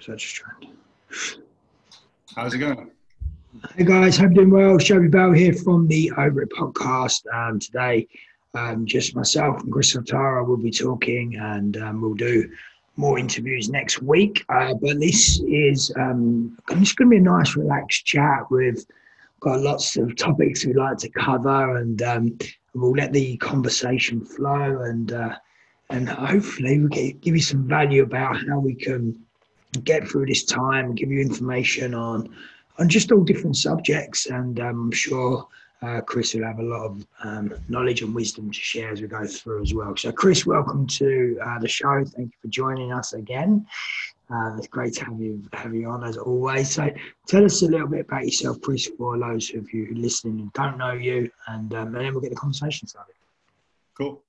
Trying. How's it going? Hey guys, hope you're doing well. Shelby Bell here from the Over It podcast. Um, today, um, just myself and Chris Otara will be talking, and um, we'll do more interviews next week. Uh, but this is um, it's going to be a nice, relaxed chat. We've got lots of topics we'd like to cover, and um, we'll let the conversation flow and. Uh, and hopefully we can give you some value about how we can get through this time, give you information on on just all different subjects, and um, I'm sure uh, Chris will have a lot of um, knowledge and wisdom to share as we go through as well. So, Chris, welcome to uh, the show. Thank you for joining us again. Uh, it's great to have you have you on as always. So, tell us a little bit about yourself, Chris, for those of you listening who don't know you, and, um, and then we'll get the conversation started. Cool.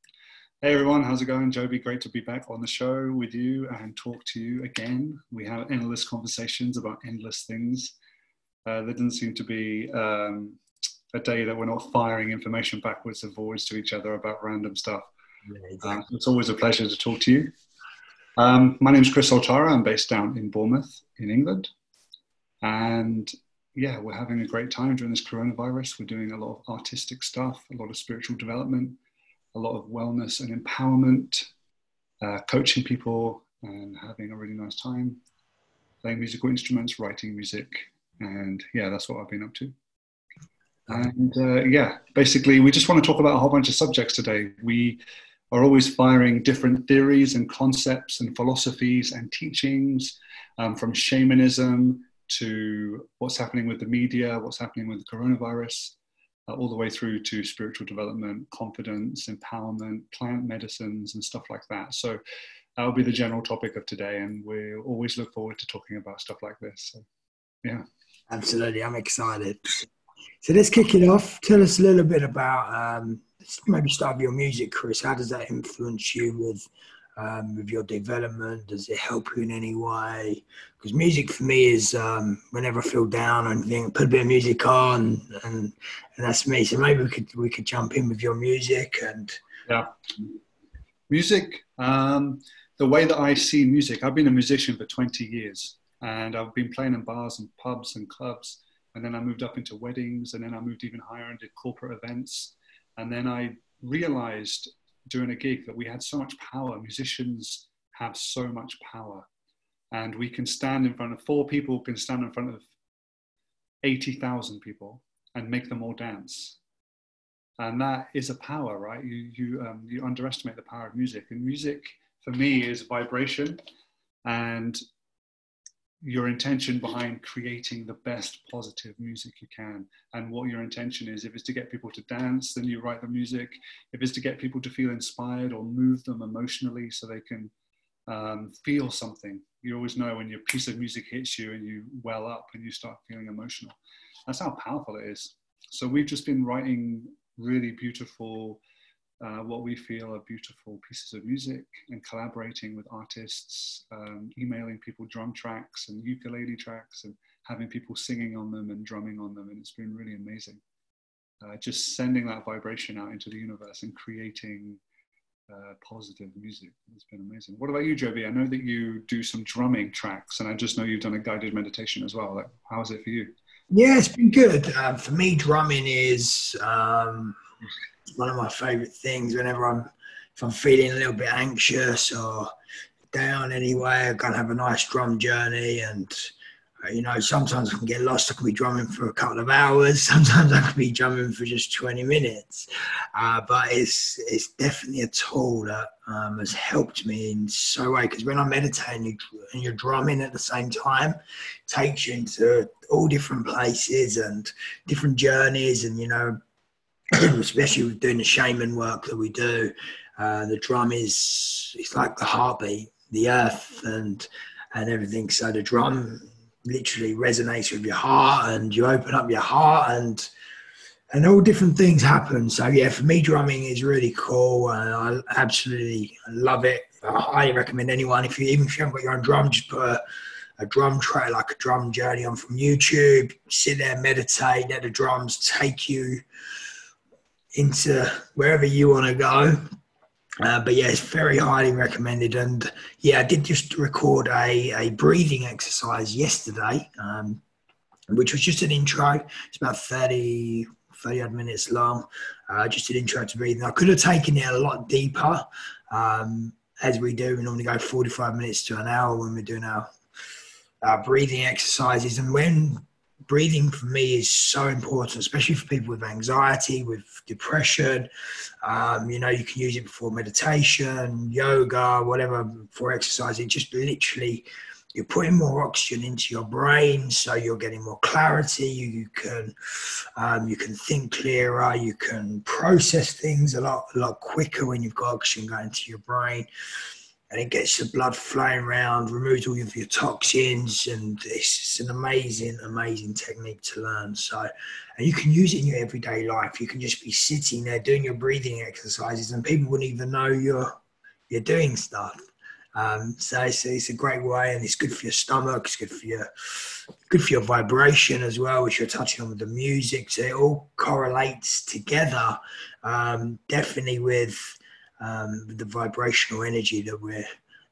Hey everyone, how's it going? Joby, great to be back on the show with you and talk to you again. We have endless conversations about endless things. Uh, there doesn't seem to be um, a day that we're not firing information backwards and forwards to each other about random stuff. Yeah, exactly. uh, it's always a pleasure to talk to you. Um, my name is Chris Altara. I'm based down in Bournemouth in England. And yeah, we're having a great time during this coronavirus. We're doing a lot of artistic stuff, a lot of spiritual development a lot of wellness and empowerment, uh, coaching people and having a really nice time, playing musical instruments, writing music, and yeah, that's what I've been up to. And uh, yeah, basically, we just want to talk about a whole bunch of subjects today. We are always firing different theories and concepts and philosophies and teachings um, from shamanism to what's happening with the media, what's happening with the coronavirus, uh, all the way through to spiritual development, confidence, empowerment, plant medicines, and stuff like that. So that will be the general topic of today, and we always look forward to talking about stuff like this. So, yeah. Absolutely, I'm excited. So let's kick it off. Tell us a little bit about um, maybe start with your music, Chris. How does that influence you with um, with your development? Does it help you in any way? Because music for me is um, whenever I feel down and think, put a bit of music on, and and that's me. So maybe we could we could jump in with your music and yeah, music. Um, the way that I see music, I've been a musician for 20 years, and I've been playing in bars and pubs and clubs, and then I moved up into weddings, and then I moved even higher did corporate events, and then I realized doing a gig that we had so much power. Musicians have so much power. And we can stand in front of four people, can stand in front of 80,000 people and make them all dance. And that is a power, right? You, you, um, you underestimate the power of music. And music, for me, is vibration. And your intention behind creating the best positive music you can. And what your intention is if it's to get people to dance then you write the music. If it's to get people to feel inspired or move them emotionally so they can um, feel something you always know when your piece of music hits you and you well up and you start feeling emotional. That's how powerful it is. So we've just been writing really beautiful uh, what we feel are beautiful pieces of music and collaborating with artists, um, emailing people drum tracks and ukulele tracks and having people singing on them and drumming on them. And it's been really amazing. Uh, just sending that vibration out into the universe and creating uh, positive music. It's been amazing. What about you, Joby? I know that you do some drumming tracks, and I just know you've done a guided meditation as well. Like, how is it for you? Yeah, it's been good. Um, for me, drumming is um, one of my favorite things whenever I'm if I'm feeling a little bit anxious or down anyway, I can have a nice drum journey and uh, you know, sometimes I can get lost. I can be drumming for a couple of hours. Sometimes I can be drumming for just 20 minutes. Uh, but it's it's definitely a tool that um, has helped me in so way. Because when I meditate and, you, and you're drumming at the same time, takes you into all different places and different journeys. And you know, especially with doing the shaman work that we do. Uh, the drum is it's like the heartbeat, the earth, and and everything. So the drum literally resonates with your heart, and you open up your heart, and and all different things happen. So yeah, for me, drumming is really cool, and I absolutely love it. I highly recommend anyone if you even if you haven't got your own drum, just put a, a drum tray like a drum journey on from YouTube. Sit there, meditate, let the drums take you into wherever you want to go. Uh, but yeah, it's very highly recommended. And yeah, I did just record a, a breathing exercise yesterday, um, which was just an intro. It's about 30, 30 odd minutes long. Uh, just an intro to breathing. I could have taken it a lot deeper, um, as we do. We normally go 45 minutes to an hour when we're doing our, our breathing exercises. And when breathing for me is so important, especially for people with anxiety, with depression. Um, you know, you can use it before meditation, yoga, whatever, for exercise. It just literally, you're putting more oxygen into your brain, so you're getting more clarity. You, you can, um, you can think clearer. You can process things a lot, a lot quicker when you've got oxygen going to your brain and it gets the blood flowing around, removes all of your toxins, and it's, an amazing, amazing technique to learn. So, and you can use it in your everyday life. You can just be sitting there doing your breathing exercises, and people wouldn't even know you're you're doing stuff. Um, so it's, it's, a great way, and it's good for your stomach. It's good for your good for your vibration as well, which you're touching on with the music. So it all correlates together, um, definitely with um, the vibrational energy that we're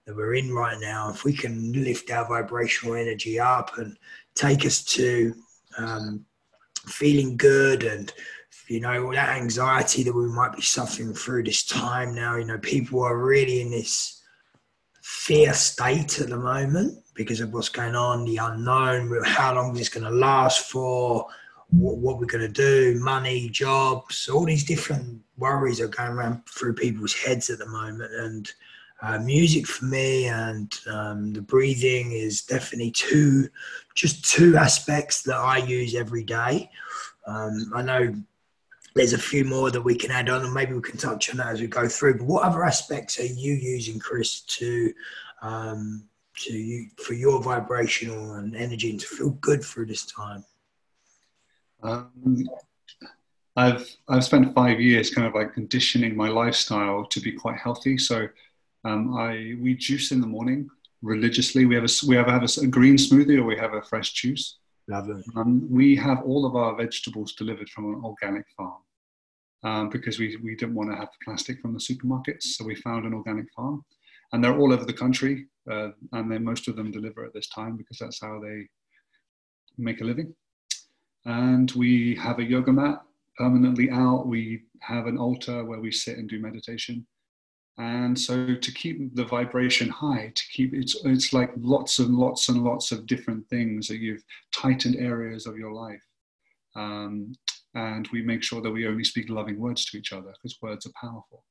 that we're in right now. If we can lift our vibrational energy up and take us to um, feeling good and you know all that anxiety that we might be suffering through this time now you know people are really in this fear state at the moment because of what's going on the unknown how long is this going to last for what, what we're going to do money jobs all these different worries are going around through people's heads at the moment. And uh, music for me and um, the breathing is definitely two, just two aspects that I use every day. Um, I know there's a few more that we can add on, and maybe we can touch on that as we go through. But what other aspects are you using, Chris, to um, to you for your vibrational and energy and to feel good through this time? Um, I've I've spent five years kind of like conditioning my lifestyle to be quite healthy. So um, I we juice in the morning religiously. We have a we have, have a, a green smoothie or we have a fresh juice. Lovely. Um, we have all of our vegetables delivered from an organic farm um, because we we didn't want to have the plastic from the supermarkets. So we found an organic farm, and they're all over the country, uh, and then most of them deliver at this time because that's how they make a living. And we have a yoga mat permanently out. We have an altar where we sit and do meditation. And so to keep the vibration high, to keep it's it's like lots and lots and lots of different things that you've tightened areas of your life. Um, and we make sure that we only speak loving words to each other because words are powerful.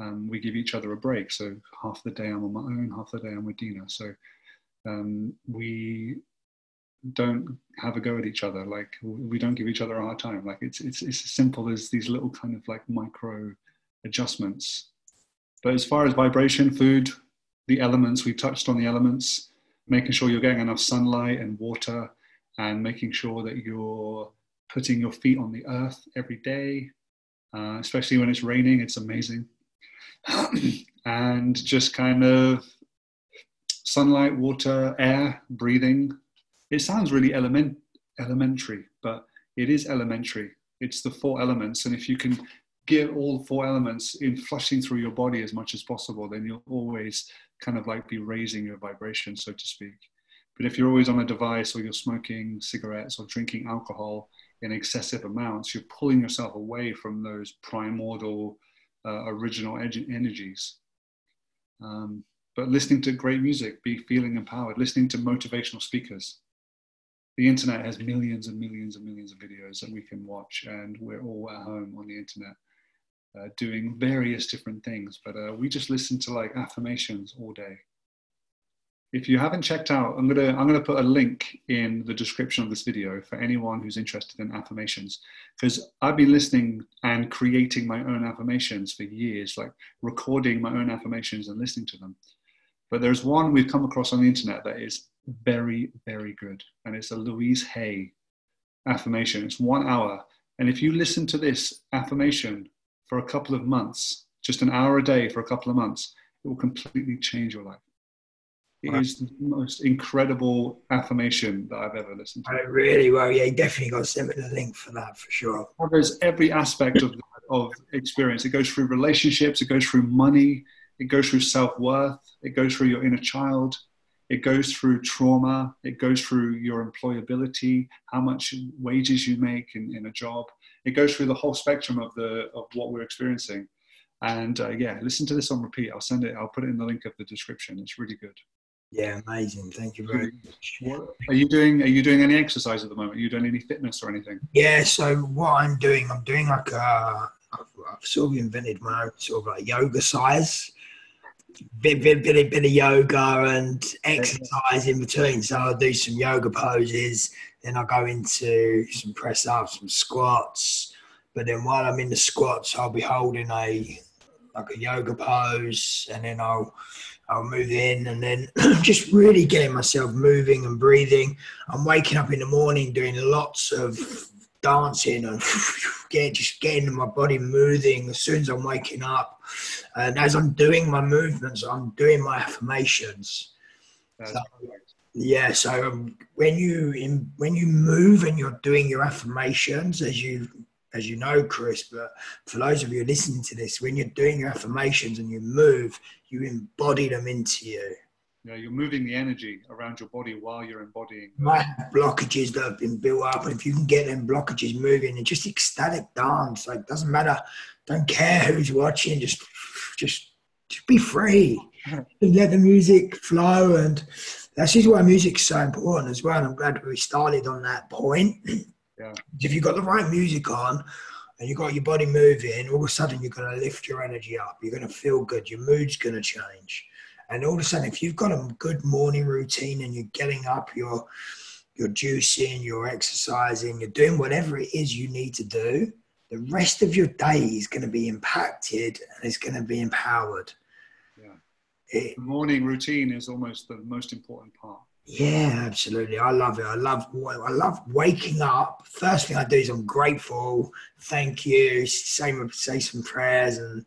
Um, we give each other a break. So half the day I'm on my own, half the day I'm with Dina. So um, we don't have a go at each other. Like we don't give each other a hard time. Like it's it's it's as simple as these little kind of like micro adjustments. But as far as vibration, food, the elements, we've touched on the elements, making sure you're getting enough sunlight and water, and making sure that you're putting your feet on the earth every day, uh, especially when it's raining. It's amazing. and just kind of sunlight, water, air, breathing, it sounds really element, elementary, but it is elementary. It's the four elements. And if you can get all four elements in flushing through your body as much as possible, then you'll always kind of like be raising your vibration, so to speak. But if you're always on a device or you're smoking cigarettes or drinking alcohol in excessive amounts, you're pulling yourself away from those primordial, uh, original energies. Um, but listening to great music, be feeling empowered, listening to motivational speakers, the internet has millions and millions and millions of videos that we can watch, and we're all at home on the internet uh, doing various different things. But uh, we just listen to like affirmations all day. If you haven't checked out, I'm gonna I'm gonna put a link in the description of this video for anyone who's interested in affirmations, because I've been listening and creating my own affirmations for years, like recording my own affirmations and listening to them. But there's one we've come across on the internet that is very, very good. And it's a Louise Hay affirmation. It's one hour. And if you listen to this affirmation for a couple of months, just an hour a day for a couple of months, it will completely change your life. It wow. is the most incredible affirmation that I've ever listened to. I really well. Yeah, you definitely got to send me the link for that for sure. Covers every aspect of of experience. It goes through relationships, it goes through money, it goes through self worth, it goes through your inner child, it goes through trauma, it goes through your employability, how much wages you make in, in a job. It goes through the whole spectrum of the of what we're experiencing. And uh, yeah, listen to this on repeat. I'll send it. I'll put it in the link of the description. It's really good. Yeah, amazing. Thank you very much. What, are you doing? Are you doing any exercise at the moment? Are you doing any fitness or anything? Yeah. So what I'm doing, I'm doing like a. I've, I've sort of invented my own sort of like yoga size. Bit, bit, bit, bit of yoga and exercise in between. So I'll do some yoga poses, then I'll go into some press ups, some squats. But then while I'm in the squats, I'll be holding a like a yoga pose, and then I'll I'll move in, and then just really getting myself moving and breathing. I'm waking up in the morning doing lots of dancing and get just getting my body moving as soon as I'm waking up. And as I'm doing my movements, I'm doing my affirmations. So, yeah, so um, when you in, when you move and you're doing your affirmations, as you as you know, Chris, but for those of you listening to this, when you're doing your affirmations and you move, you embody them into you. Yeah, you're moving the energy around your body while you're embodying. Have blockages that have been built up, and if you can get them blockages moving and just ecstatic dance, like doesn't matter, don't care who's watching, just just just be free and let the music flow. And that's just why music's so important as well. I'm glad we started on that point. Yeah. If you've got the right music on and you've got your body moving, all of a sudden you're going to lift your energy up. You're going to feel good. Your mood's going to change. And all of a sudden, if you've got a good morning routine and you're getting up, you're you're juicing, you're exercising, you're doing whatever it is you need to do, the rest of your day is going to be impacted and it's going to be empowered. Yeah. It, the morning routine is almost the most important part. Yeah, absolutely. I love it. I love I love waking up. First thing I do is I'm grateful, thank you, say say some prayers and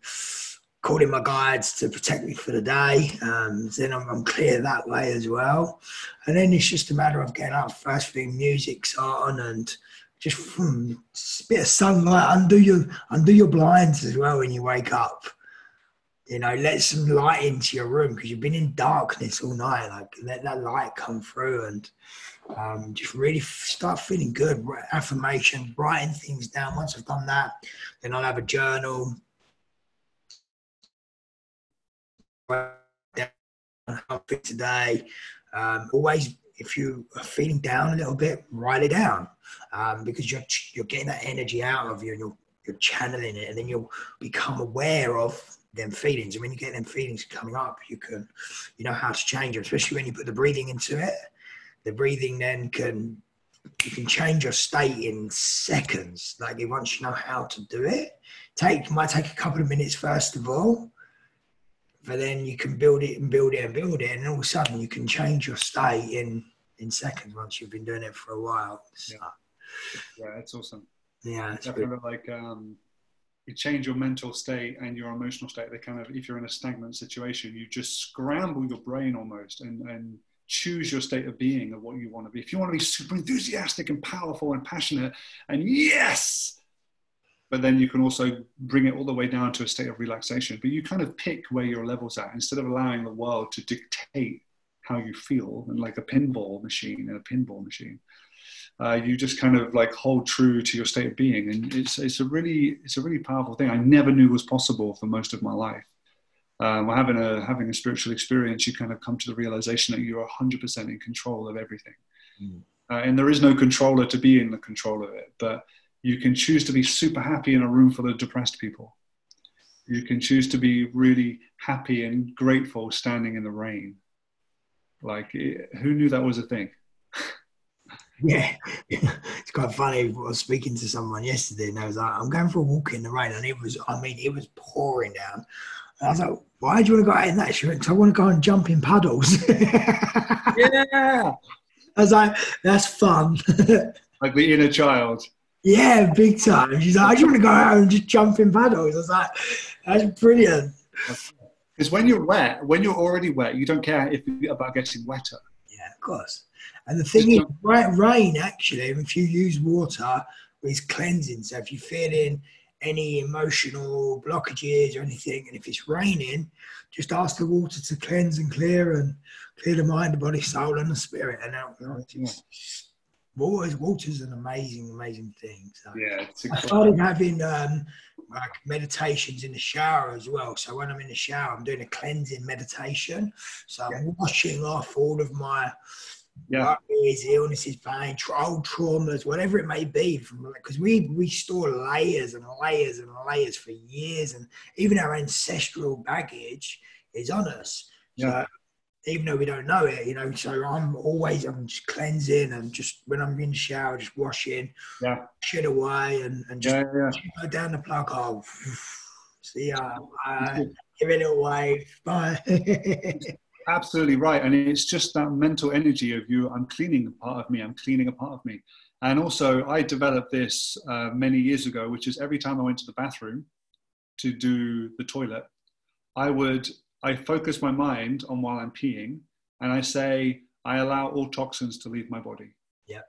call in my guides to protect me for the day. Um, then I'm, I'm, clear that way as well. And then it's just a matter of getting up first thing, music's on and just hmm, a bit of sunlight, undo your undo your blinds as well when you wake up you know, let some light into your room because you've been in darkness all night. Like, let that light come through and um, just really start feeling good. Affirmation, writing things down. Once I've done that, then I'll have a journal. Fit today. Um, always, if you are feeling down a little bit, write it down um, because you're you're getting that energy out of you and you're you're channeling it, and then you'll become aware of them feelings. And when you get them feelings coming up, you can, you know how to change them, especially when you put the breathing into it. The breathing then can, you can change your state in seconds. Like once you know how to do it, take might take a couple of minutes first of all, but then you can build it and build it and build it, and all of a sudden you can change your state in in seconds once you've been doing it for a while. So, yeah. yeah, it's awesome. Yeah, it's definitely like um, you change your mental state and your emotional state. They kind of, if you're in a stagnant situation, you just scramble your brain almost and, and choose your state of being of what you want to be. If you want to be super enthusiastic and powerful and passionate and yes, but then you can also bring it all the way down to a state of relaxation. But you kind of pick where your level's at instead of allowing the world to dictate how you feel and like a pinball machine and a pinball machine uh, you just kind of like hold true to your state of being, and it's it's a really it's a really powerful thing. I never knew was possible for most of my life. Um, having a having a spiritual experience, you kind of come to the realization that you're 100% in control of everything, mm. uh, and there is no controller to be in the control of it. But you can choose to be super happy in a room full of depressed people. You can choose to be really happy and grateful standing in the rain. Like, eh, who knew that was a thing? Yeah, it's quite funny. I was speaking to someone yesterday, and I was like, "I'm going for a walk in the rain," and it was—I mean, it was pouring down. And I was like, "Why do you want to go out in that?" She went, "I want to go and jump in puddles." yeah, I was like, "That's fun." like the inner child. Yeah, big time. She's like, "I just want to go out and just jump in puddles." I was like, "That's brilliant." Because when you're wet, when you're already wet, you don't care if about getting wetter. Yeah, of course. And the thing is, rain actually, if you use water, is cleansing. So if you're feeling any emotional blockages or anything. And if it's raining, just ask the water to cleanse and clear and clear the mind, the body, soul, and the spirit. And out, it's, water, water's an amazing, amazing thing. So yeah, I started having um, like meditations in the shower as well. So when I'm in the shower, I'm doing a cleansing meditation. So I'm washing off all of my yeah. worries, illnesses, pain, old traumas, whatever it may be. Because we we store layers and layers and layers for years, and even our ancestral baggage is on us. Yeah. So even though we don't know it, you know. So I'm always I'm just cleansing and just when I'm in the shower, just washing, yeah, shit away and, and just yeah, yeah. go down the plug hole. See ya. Uh, give it a wave. Bye. Absolutely right. And it's just that mental energy of you, I'm cleaning a part of me, I'm cleaning a part of me. And also, I developed this uh, many years ago, which is every time I went to the bathroom to do the toilet, I would, I focus my mind on while I'm peeing and I say, I allow all toxins to leave my body. Yeah.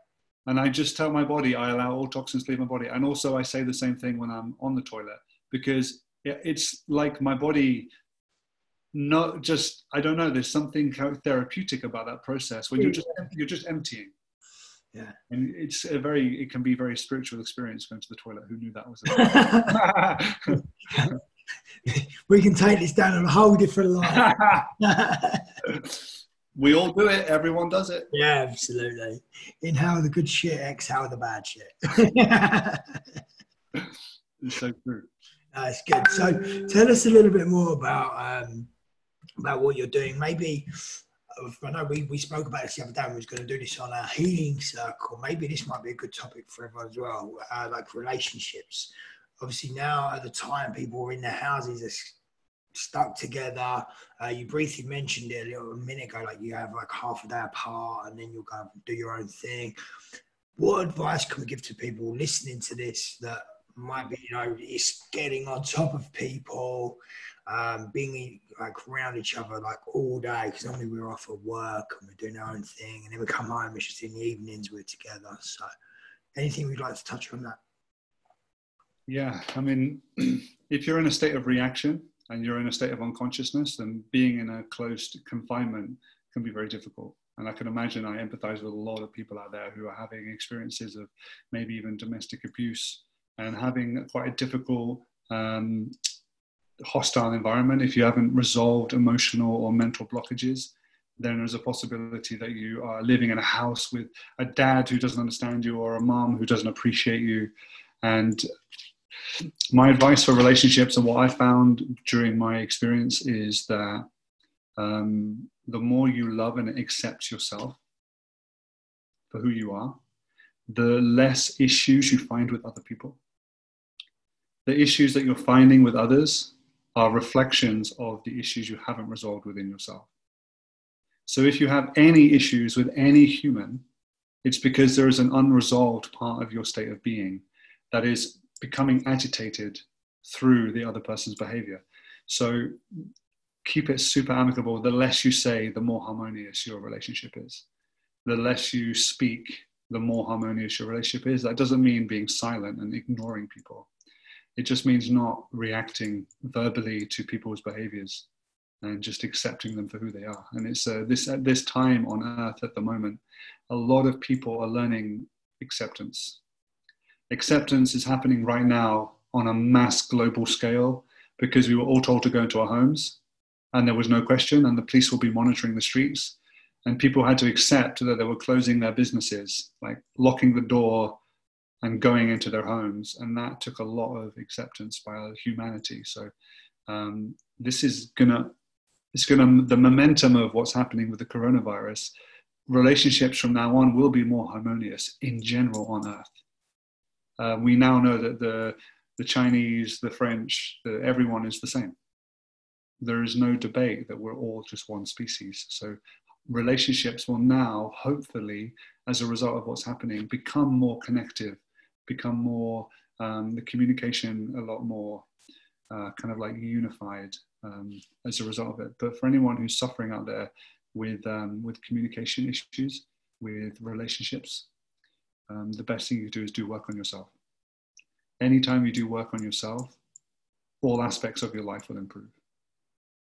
And I just tell my body, I allow all toxins to leave my body. And also, I say the same thing when I'm on the toilet because it's like my body not just i don't know there's something therapeutic about that process when you're just you're just emptying yeah and it's a very it can be a very spiritual experience going to the toilet who knew that was we can take this down on a whole different line we all do it everyone does it yeah absolutely inhale the good shit exhale the bad shit it's so true that's good so tell us a little bit more about um, about what you're doing. Maybe I know we, we spoke about this the other day. We was going to do this on a healing circle. Maybe this might be a good topic for everyone as well, uh, like relationships. Obviously, now at the time, people are in their houses, stuck together. Uh, you briefly mentioned it a little minute ago, like you have like half a day apart, and then you'll go do your own thing. What advice can we give to people listening to this that might be, you know, it's getting on top of people? um, being like around each other like all day because normally we're off at work and we're doing our own thing and then we come home it's just in the evenings we're together so anything we'd like to touch on that yeah i mean if you're in a state of reaction and you're in a state of unconsciousness then being in a closed confinement can be very difficult and i can imagine i empathize with a lot of people out there who are having experiences of maybe even domestic abuse and having quite a difficult um, hostile environment, if you haven't resolved emotional or mental blockages, then there's a possibility that you are living in a house with a dad who doesn't understand you or a mom who doesn't appreciate you. And my advice for relationships and what I found during my experience is that um, the more you love and accept yourself for who you are, the less issues you find with other people. The issues that you're finding with others are reflections of the issues you haven't resolved within yourself. So if you have any issues with any human, it's because there is an unresolved part of your state of being that is becoming agitated through the other person's behavior. So keep it super amicable. The less you say, the more harmonious your relationship is. The less you speak, the more harmonious your relationship is. That doesn't mean being silent and ignoring people. It just means not reacting verbally to people's behaviors and just accepting them for who they are. And it's uh, this at this time on earth at the moment, a lot of people are learning acceptance. Acceptance is happening right now on a mass global scale because we were all told to go into our homes and there was no question and the police will be monitoring the streets and people had to accept that they were closing their businesses like locking the door and going into their homes. And that took a lot of acceptance by humanity. So um, this is gonna, it's gonna, the momentum of what's happening with the coronavirus, relationships from now on will be more harmonious in general on Earth. Uh, we now know that the, the Chinese, the French, the, everyone is the same. There is no debate that we're all just one species. So relationships will now, hopefully, as a result of what's happening, become more connective become more um, the communication a lot more uh, kind of like unified um, as a result of it. But for anyone who's suffering out there with um, with communication issues, with relationships, um, the best thing you do is do work on yourself. anytime you do work on yourself, all aspects of your life will improve.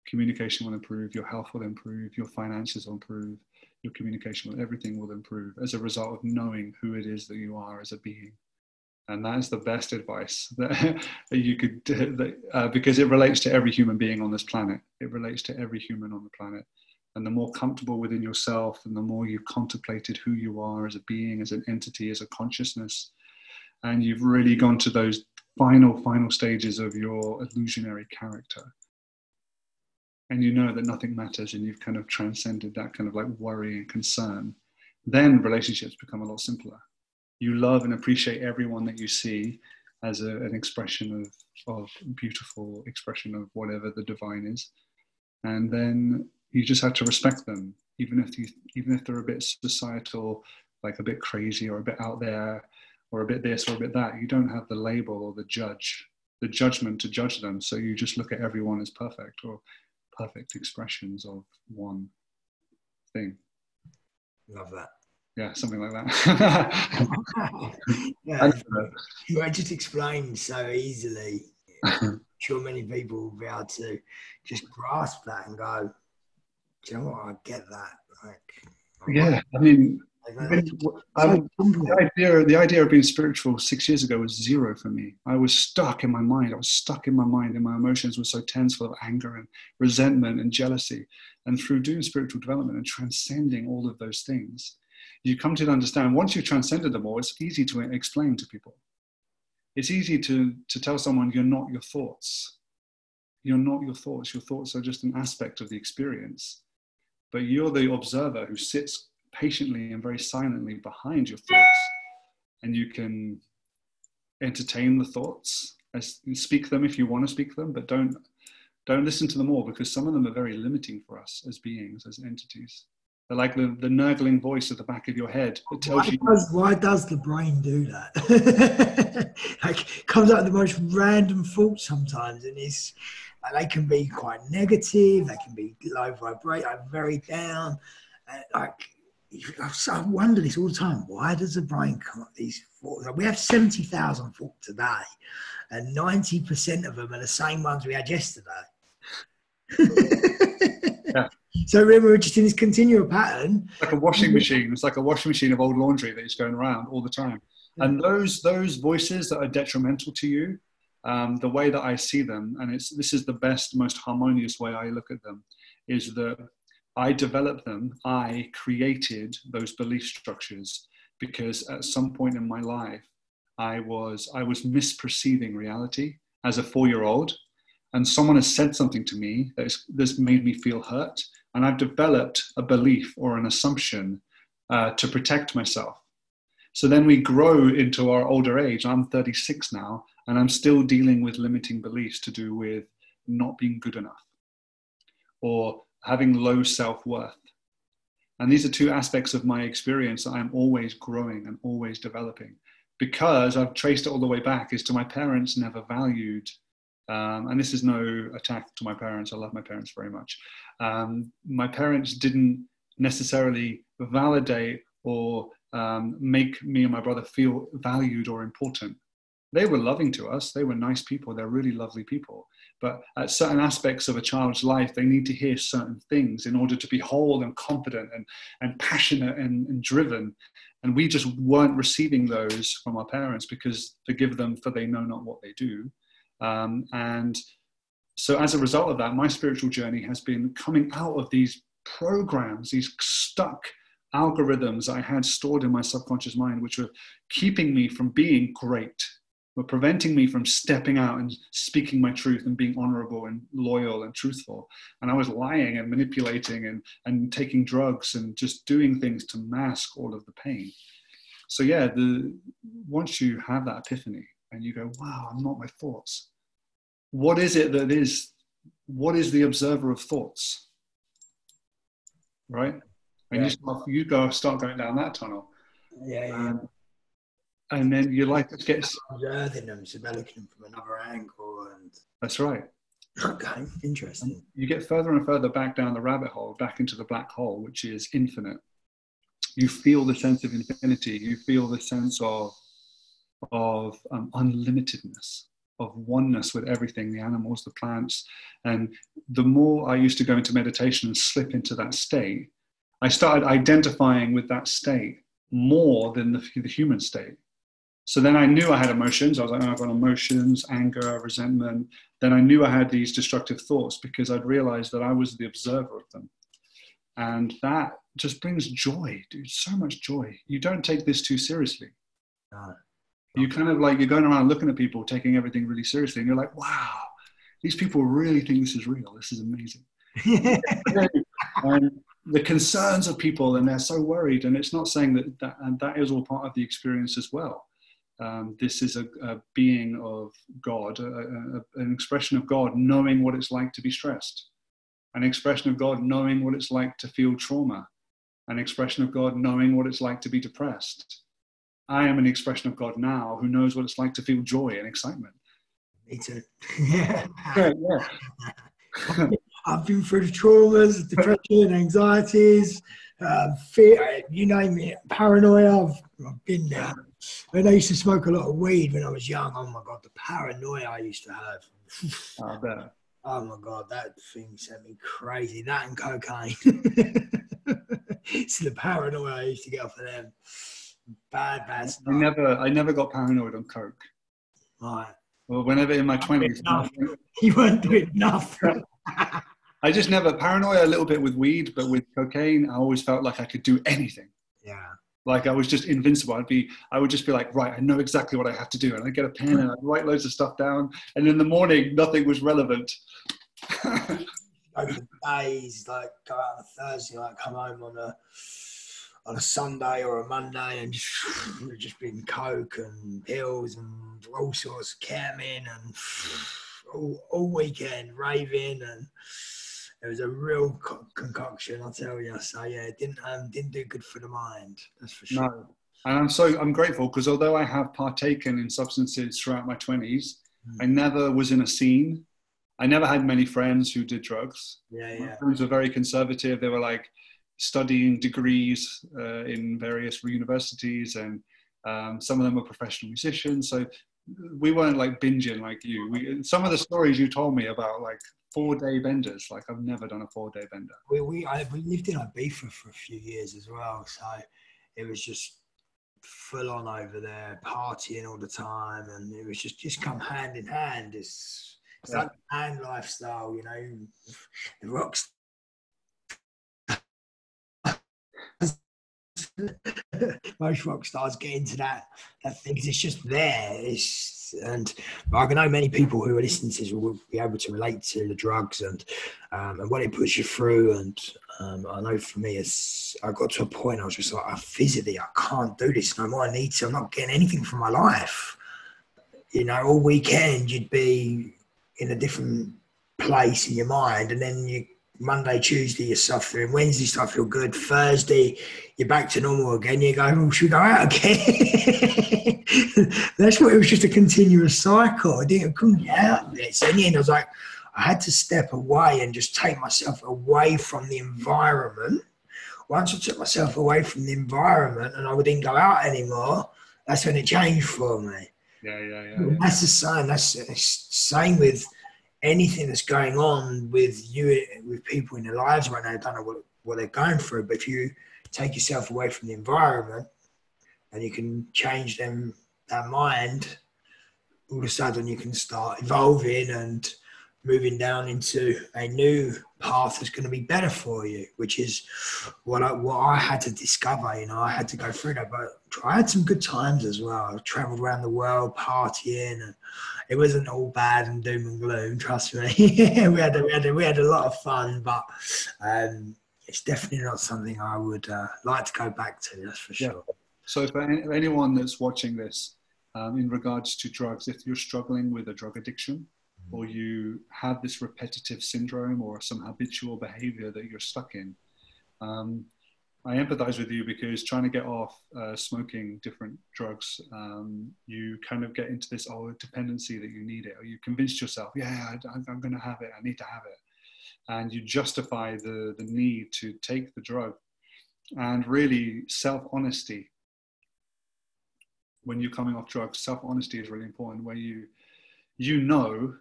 Communication will improve, your health will improve, your finances will improve, your communication will, everything will improve as a result of knowing who it is that you are as a being. And that is the best advice that you could, that, uh, because it relates to every human being on this planet. It relates to every human on the planet. And the more comfortable within yourself, and the more you've contemplated who you are as a being, as an entity, as a consciousness, and you've really gone to those final, final stages of your illusionary character. And you know that nothing matters, and you've kind of transcended that kind of like worry and concern, then relationships become a lot simpler. You love and appreciate everyone that you see as a, an expression of, of beautiful expression of whatever the divine is. And then you just have to respect them, even if you, even if they're a bit societal, like a bit crazy or a bit out there, or a bit this or a bit that. You don't have the label or the judge, the judgment to judge them. So you just look at everyone as perfect or perfect expressions of one thing. Love that. Yeah, something like that. yeah, you just explained so easily. I'm sure many people will be able to just grasp that and go, Do you know what? I get that. Like, yeah, I mean, um, the, idea, the idea of being spiritual six years ago was zero for me. I was stuck in my mind. I was stuck in my mind, and my emotions were so tense, full of anger and resentment and jealousy. And through doing spiritual development and transcending all of those things, you come to understand once you've transcended them all, it's easy to explain to people. It's easy to, to tell someone you're not your thoughts. You're not your thoughts. Your thoughts are just an aspect of the experience. But you're the observer who sits patiently and very silently behind your thoughts. And you can entertain the thoughts, speak them if you want to speak them, but don't don't listen to them all because some of them are very limiting for us as beings, as entities. They're like the, the nurgling voice at the back of your head that tells why you. Does, why does the brain do that? like, comes out of the most random thoughts sometimes, and it's uh, they can be quite negative. They can be low vibrate, like very down. And like I wonder this all the time. Why does the brain come up these thoughts? We have 70,000 thoughts today, and 90% of them are the same ones we had yesterday. yeah. So remember, we're just in this continual pattern. Like a washing machine. It's like a washing machine of old laundry that is going around all the time. Yeah. And those those voices that are detrimental to you, um, the way that I see them, and it's this is the best, most harmonious way I look at them, is that I developed them, I created those belief structures because at some point in my life, I was, I was misperceiving reality as a four year old. And someone has said something to me that's, that's made me feel hurt. And I've developed a belief or an assumption uh, to protect myself. So then we grow into our older age. I'm 36 now, and I'm still dealing with limiting beliefs to do with not being good enough or having low self worth. And these are two aspects of my experience that I'm always growing and always developing because I've traced it all the way back is to my parents never valued. Um, and this is no attack to my parents. I love my parents very much. Um, my parents didn't necessarily validate or um, make me and my brother feel valued or important. They were loving to us. They were nice people. They're really lovely people. But at certain aspects of a child's life, they need to hear certain things in order to be whole and confident and, and passionate and, and driven. And we just weren't receiving those from our parents because forgive them for they know not what they do. Um, and so as a result of that, my spiritual journey has been coming out of these programs, these stuck algorithms I had stored in my subconscious mind, which were keeping me from being great were preventing me from stepping out and speaking my truth and being honorable and loyal and truthful. And I was lying and manipulating and, and taking drugs and just doing things to mask all of the pain. So yeah, the once you have that epiphany and you go, wow, I'm not my thoughts. What is it that is what is the observer of thoughts? Right? And yeah. you, you go start going down that tunnel. Yeah, yeah um, and then you like to get observing them, so they're looking from another angle, and that's right. Okay, interesting. And you get further and further back down the rabbit hole, back into the black hole, which is infinite. You feel the sense of infinity. You feel the sense of of um, unlimitedness, of oneness with everything the animals, the plants. And the more I used to go into meditation and slip into that state, I started identifying with that state more than the, the human state. So then I knew I had emotions. I was like, oh, I've got emotions, anger, resentment. Then I knew I had these destructive thoughts because I'd realized that I was the observer of them. And that just brings joy, dude, so much joy. You don't take this too seriously. You kind of like, you're going around looking at people, taking everything really seriously, and you're like, wow, these people really think this is real. This is amazing. and the concerns of people, and they're so worried. And it's not saying that that, and that is all part of the experience as well. Um, this is a, a, being of God, a, a, an expression of God knowing what it's like to be stressed, an expression of God knowing what it's like to feel trauma, an expression of God knowing what it's like to be depressed. I am an expression of God now who knows what it's like to feel joy and excitement. Me too. yeah. yeah, yeah. I've been through the traumas, depression, anxieties, uh, fear, you name it, paranoia. I've, I've been there. And I used to smoke a lot of weed when I was young. Oh my God, the paranoia I used to have. Oh my God, that thing sent me crazy. That and cocaine. it's the paranoia I used to get off of them. Bad, bad stuff. I never, I never got paranoid on coke. Right. Well, whenever in my twenties, you weren't doing nothing. I just never paranoia a little bit with weed, but with cocaine, I always felt like I could do anything. Yeah. Like I was just invincible. I'd be, I would just be like, right, I know exactly what I have to do, and I get a pen and I write loads of stuff down, and in the morning, nothing was relevant. Over days, like go out on a Thursday, like come home on a on a Sunday or a Monday, and just just been coke and pills and all sorts of ketamine and all, all weekend raving and it was a real co- concoction, I'll tell you. So yeah, it didn't um, didn't do good for the mind. That's for sure. No. And I'm so I'm grateful because although I have partaken in substances throughout my 20s, mm. I never was in a scene. I never had many friends who did drugs. Yeah, yeah. My friends were very conservative. They were like studying degrees uh, in various universities, and um, some of them were professional musicians. So we weren't like binging like you. We, some of the stories you told me about like four day benders. Like I've never done a four day bender. We we, I, we lived in Ibiza for a few years as well, so it was just full on over there, partying all the time, and it was just just come hand in hand. It's it's yeah. that man lifestyle, you know, the rocks most rock stars get into that that thing because it's just there. It's and I know many people who are listening to this will be able to relate to the drugs and um, and what it puts you through. And um, I know for me, it's I got to a point I was just like, I physically I can't do this no more. I need to. I'm not getting anything from my life. You know, all weekend you'd be in a different place in your mind, and then you Monday, Tuesday, you're suffering. Wednesday, start feel good. Thursday, you're back to normal again. You go, oh, should we go out again? That's what it was just a continuous cycle. I didn't I couldn't get out of it. So in the end, I was like, I had to step away and just take myself away from the environment. Once I took myself away from the environment and I didn't go out anymore, that's when it changed for me. Yeah, yeah, yeah. yeah. That's the same. That's the same with anything that's going on with you with people in their lives right now, don't know what, what they're going through. But if you take yourself away from the environment and you can change them that mind, all of a sudden you can start evolving and moving down into a new path that's going to be better for you, which is what I, what I had to discover. You know, I had to go through that, but I had some good times as well. I traveled around the world partying, and it wasn't all bad and doom and gloom. Trust me, we had a, we had a, we had a lot of fun, but um, it's definitely not something I would uh, like to go back to. That's for sure. Yeah. So, for anyone that's watching this, um, in regards to drugs, if you're struggling with a drug addiction, or you have this repetitive syndrome or some habitual behavior that you're stuck in. Um, I empathize with you because trying to get off uh, smoking different drugs, um, you kind of get into this oh dependency that you need it, or you convince yourself, yeah, I, am going to have it, I need to have it, and you justify the the need to take the drug, and really self honesty when you're coming off drugs, self honesty is really important. Where you you know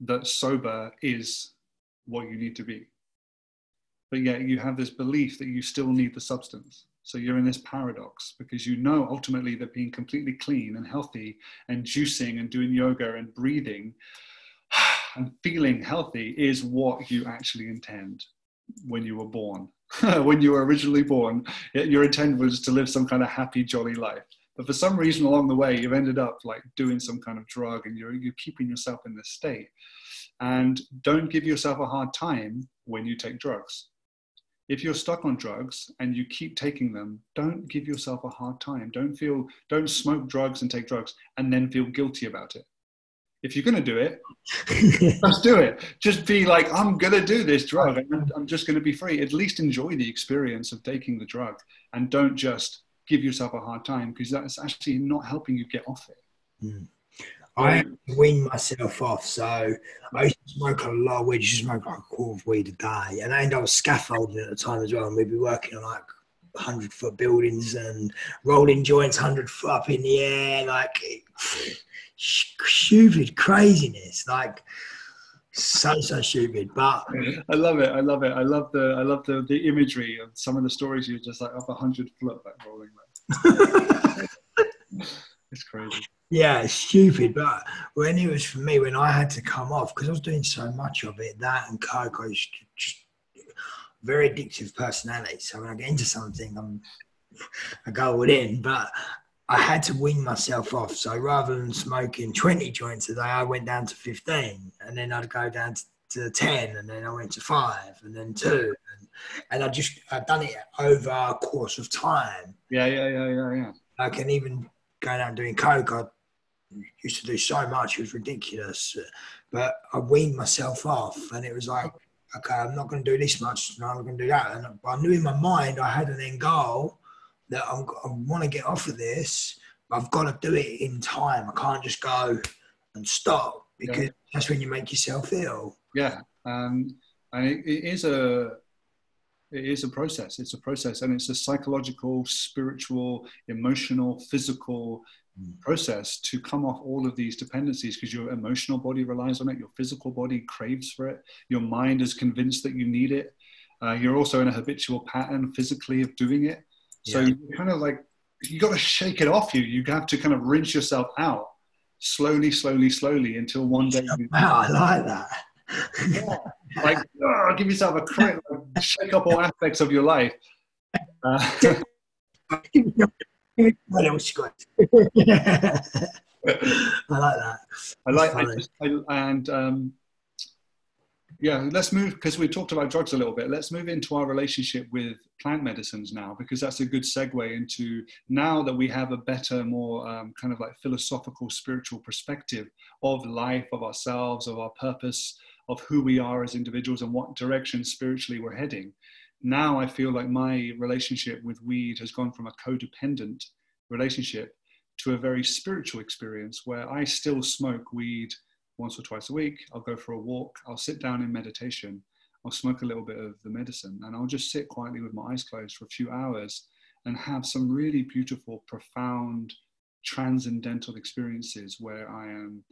that sober is what you need to be, but yet you have this belief that you still need the substance. So you're in this paradox because you know ultimately that being completely clean and healthy and juicing and doing yoga and breathing and feeling healthy is what you actually intend when you were born. when you were originally born, your intent was to live some kind of happy, jolly life. But for some reason along the way, you've ended up like doing some kind of drug and you're, you're keeping yourself in this state. And don't give yourself a hard time when you take drugs. If you're stuck on drugs and you keep taking them, don't give yourself a hard time. Don't feel, don't smoke drugs and take drugs and then feel guilty about it if you're going to do it, just do it. Just be like, I'm going to do this drug. I'm, I'm just going to be free. At least enjoy the experience of taking the drug and don't just give yourself a hard time because that's actually not helping you get off it. Mm. I wean myself off. So I used to smoke a lot of weed, just smoke like a quarter of weed a day. And I ended up scaffolding at the time as well. And we'd be working on like 100 foot buildings and rolling joints 100 foot up in the air. Like, stupid craziness, like so so stupid. But I love it. I love it. I love the I love the the imagery of some of the stories you're just like up a hundred foot like rolling. Like. it's crazy. Yeah, it's stupid. But when it was for me, when I had to come off, because I was doing so much of it, that and Coco, I was just very addictive personality. So when I get into something, I'm I go all in. But I had to wean myself off. So rather than smoking 20 joints a day, I went down to 15 and then I'd go down to, to 10 and then I went to five and then two. And, and I just, I'd done it over a course of time. Yeah, yeah, yeah, yeah, yeah. I can even go down doing coke. I used to do so much, it was ridiculous. But I weaned myself off and it was like, okay, I'm not going to do this much, no, I'm going to do that. And I knew in my mind I had an end goal that I'm, i want to get off of this. I've got to do it in time. I can't just go and stop because yeah. that's when you make yourself ill. Yeah, um, and it, it is a it is a process. It's a process, and it's a psychological, spiritual, emotional, physical mm. process to come off all of these dependencies because your emotional body relies on it, your physical body craves for it, your mind is convinced that you need it. Uh, you're also in a habitual pattern physically of doing it. So yeah. you kind of like you got to shake it off you. You have to kind of rinse yourself out slowly, slowly, slowly until one day. You, wow, I like that. yeah, like oh, give yourself a like, shake up all aspects of your life. Uh, I like that. I like, I just, I, and um, yeah, let's move because we talked about drugs a little bit. Let's move into our relationship with plant medicines now because that's a good segue into now that we have a better, more um, kind of like philosophical, spiritual perspective of life, of ourselves, of our purpose, of who we are as individuals and what direction spiritually we're heading. Now I feel like my relationship with weed has gone from a codependent relationship to a very spiritual experience where I still smoke weed once or twice a week. I'll go for a walk. I'll sit down in meditation. I'll smoke a little bit of the medicine and I'll just sit quietly with my eyes closed for a few hours and have some really beautiful, profound, transcendental experiences where I am.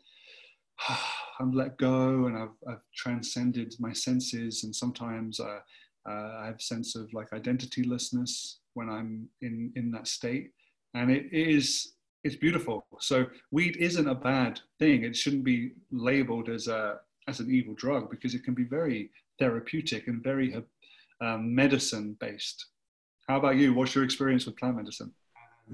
I'm let go and I've, I've transcended my senses, and sometimes uh, uh, I have a sense of like identitylessness when I'm in, in that state. And it is it's beautiful. So weed isn't a bad thing. It shouldn't be labeled as a as an evil drug because it can be very therapeutic and very um, medicine based. How about you? What's your experience with plant medicine?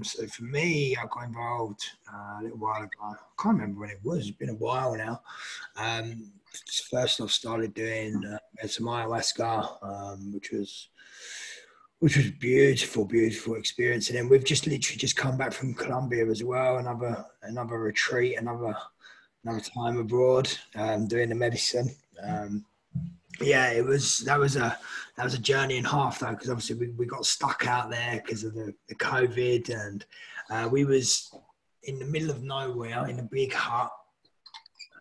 So for me, I got involved uh, a little while ago. I can't remember when it was. It's been a while now. Um, first, I started doing uh, some ayahuasca, um, which was which was beautiful, beautiful experience. And then we've just literally just come back from Colombia as well, another another retreat, another another time abroad, um, doing the medicine. Um, yeah, it was that was a that was a journey and half though, because obviously we, we got stuck out there because of the, the COVID, and uh, we was in the middle of nowhere in a big hut.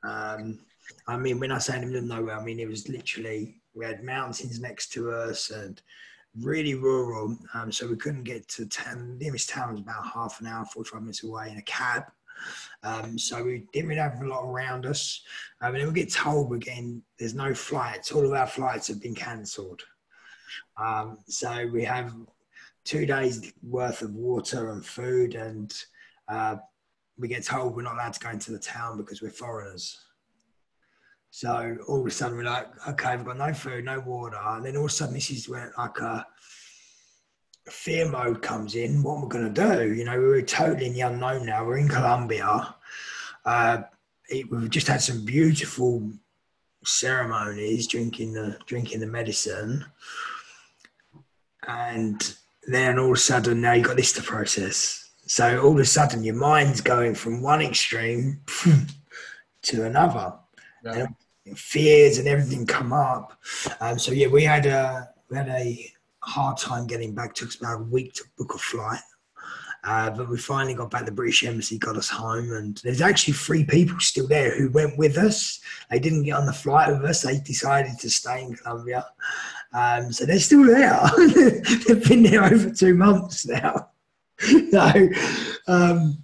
Um, I mean, when I say in the middle of nowhere, I mean it was literally we had mountains next to us and really rural. Um, so we couldn't get to town. The nearest town was about half an hour, 45 minutes away in a cab. Um, so we didn't really have a lot around us. Um, and then we get told getting, there's no flights. All of our flights have been cancelled. Um, so we have two days worth of water and food and uh, we get told we're not allowed to go into the town because we're foreigners. So all of a sudden we're like, okay, we've got no food, no water, and then all of a sudden this is where like a fear mode comes in. What we're going to do? You know, we're totally in the unknown now. We're in Colombia. Uh, it, we've just had some beautiful ceremonies, drinking the drinking the medicine, and then all of a sudden now you've got this to process so all of a sudden, your mind's going from one extreme to another. Yeah. And fears and everything come up. Um, so yeah, we had a we had a hard time getting back. It took us about a week to book a flight. Uh, but we finally got back. The British Embassy got us home, and there's actually three people still there who went with us. They didn't get on the flight with us. They decided to stay in Colombia, um, so they're still there. They've been there over two months now. so, um,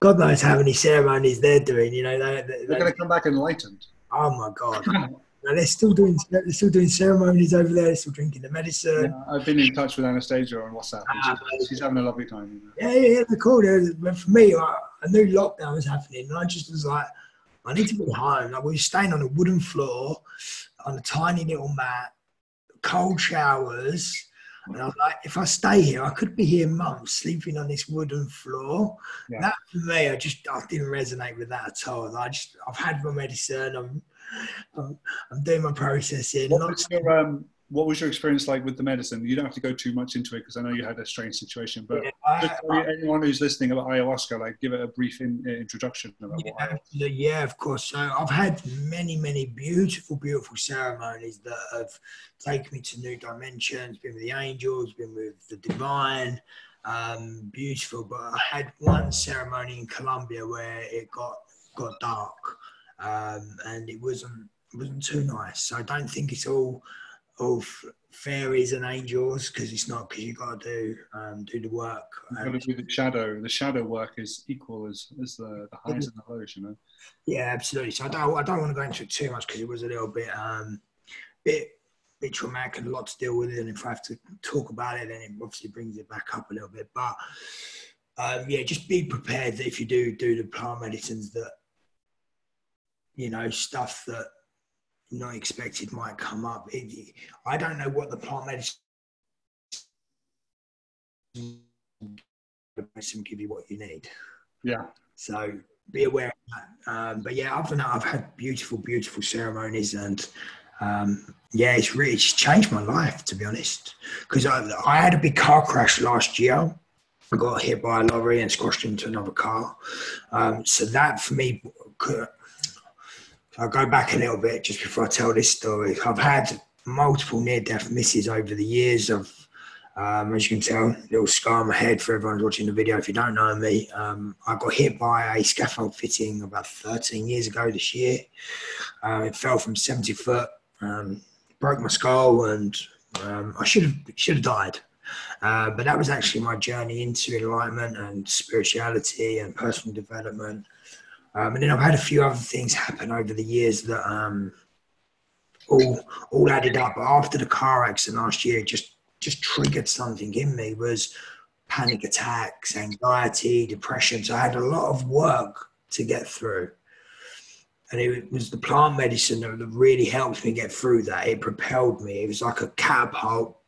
God knows how many ceremonies they're doing. You know, they, are going to come back enlightened. Oh my God! no, they're still doing they're still doing ceremonies over there. They're still drinking the medicine. Yeah, I've been in touch with Anastasia on WhatsApp. Ah, she's, she's, having a lovely time. You know? Yeah, yeah, they're cool. But for me, I, I knew lockdown was happening, and I just was like, I need to be home. Like we were staying on a wooden floor on a tiny little mat, cold showers and I was like, if I stay here, I could be here months sleeping on this wooden floor. Yeah. That for me, I just I didn't resonate with that at all. I just I've had my medicine. I'm I'm, I'm doing my processing. What was your um, what was your experience like with the medicine? You don't have to go too much into it because I know you had a strange situation. But yeah, I, anyone who's listening about ayahuasca, like give it a brief in, uh, introduction. yeah, yeah, of course. So I've had many, many beautiful, beautiful ceremonies that have taken me to new dimensions. Been with the angels, been with the divine. Um, beautiful, but I had one ceremony in Colombia where it got got dark, um, and it wasn't wasn't too nice. So I don't think it's all of fairies and angels because it's not because you got to do um, do the work. You've got to do the shadow. The shadow work is equal as, as the, the highs and the lows, you know. Yeah, absolutely. So I don't I don't want to go into it too much because it was a little bit um bit bit traumatic and a lot to deal with. It. And if I have to talk about it, then it obviously brings it back up a little bit. But um, yeah, just be prepared that if you do do the plant medicines that you know stuff that not expected might come up. It, I don't know what the plant medicine medicine give you what you need. Yeah. So be aware of that. Um, but yeah, other than that, I've had beautiful, beautiful ceremonies, and um, yeah, it's really it's changed my life to be honest. Because I, I had a big car crash last year. I got hit by a lorry and squashed into another car. Um, so that for me could, I'll go back a little bit just before I tell this story. I've had multiple near death misses over the years of, um, as you can tell, a little scar on my head for everyone watching the video. If you don't know me, um, I got hit by a scaffold fitting about 13 years ago this year. Um, it fell from 70 foot, um, broke my skull, and um, I should have should have died. Uh, but that was actually my journey into enlightenment and spirituality and personal development. Um, and then I've had a few other things happen over the years that um, all all added up. But after the car accident last year, just just triggered something in me was panic attacks, anxiety, depression. So I had a lot of work to get through. And it was the plant medicine that really helped me get through that. It propelled me. It was like a catapult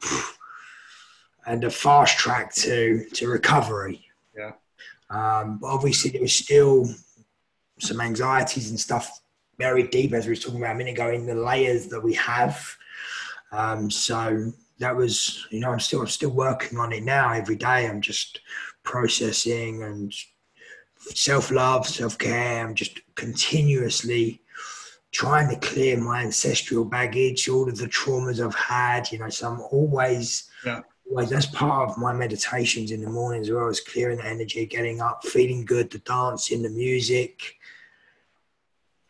and a fast track to to recovery. Yeah. Um, but obviously, there was still some anxieties and stuff buried deep, as we were talking about a minute ago, in the layers that we have. Um, so that was, you know, I'm still, I'm still working on it now. Every day, I'm just processing and self love, self care. I'm just continuously trying to clear my ancestral baggage, all of the traumas I've had. You know, so I'm always. Yeah. That's part of my meditations in the mornings where I was clearing the energy, getting up, feeling good, the dancing, the music,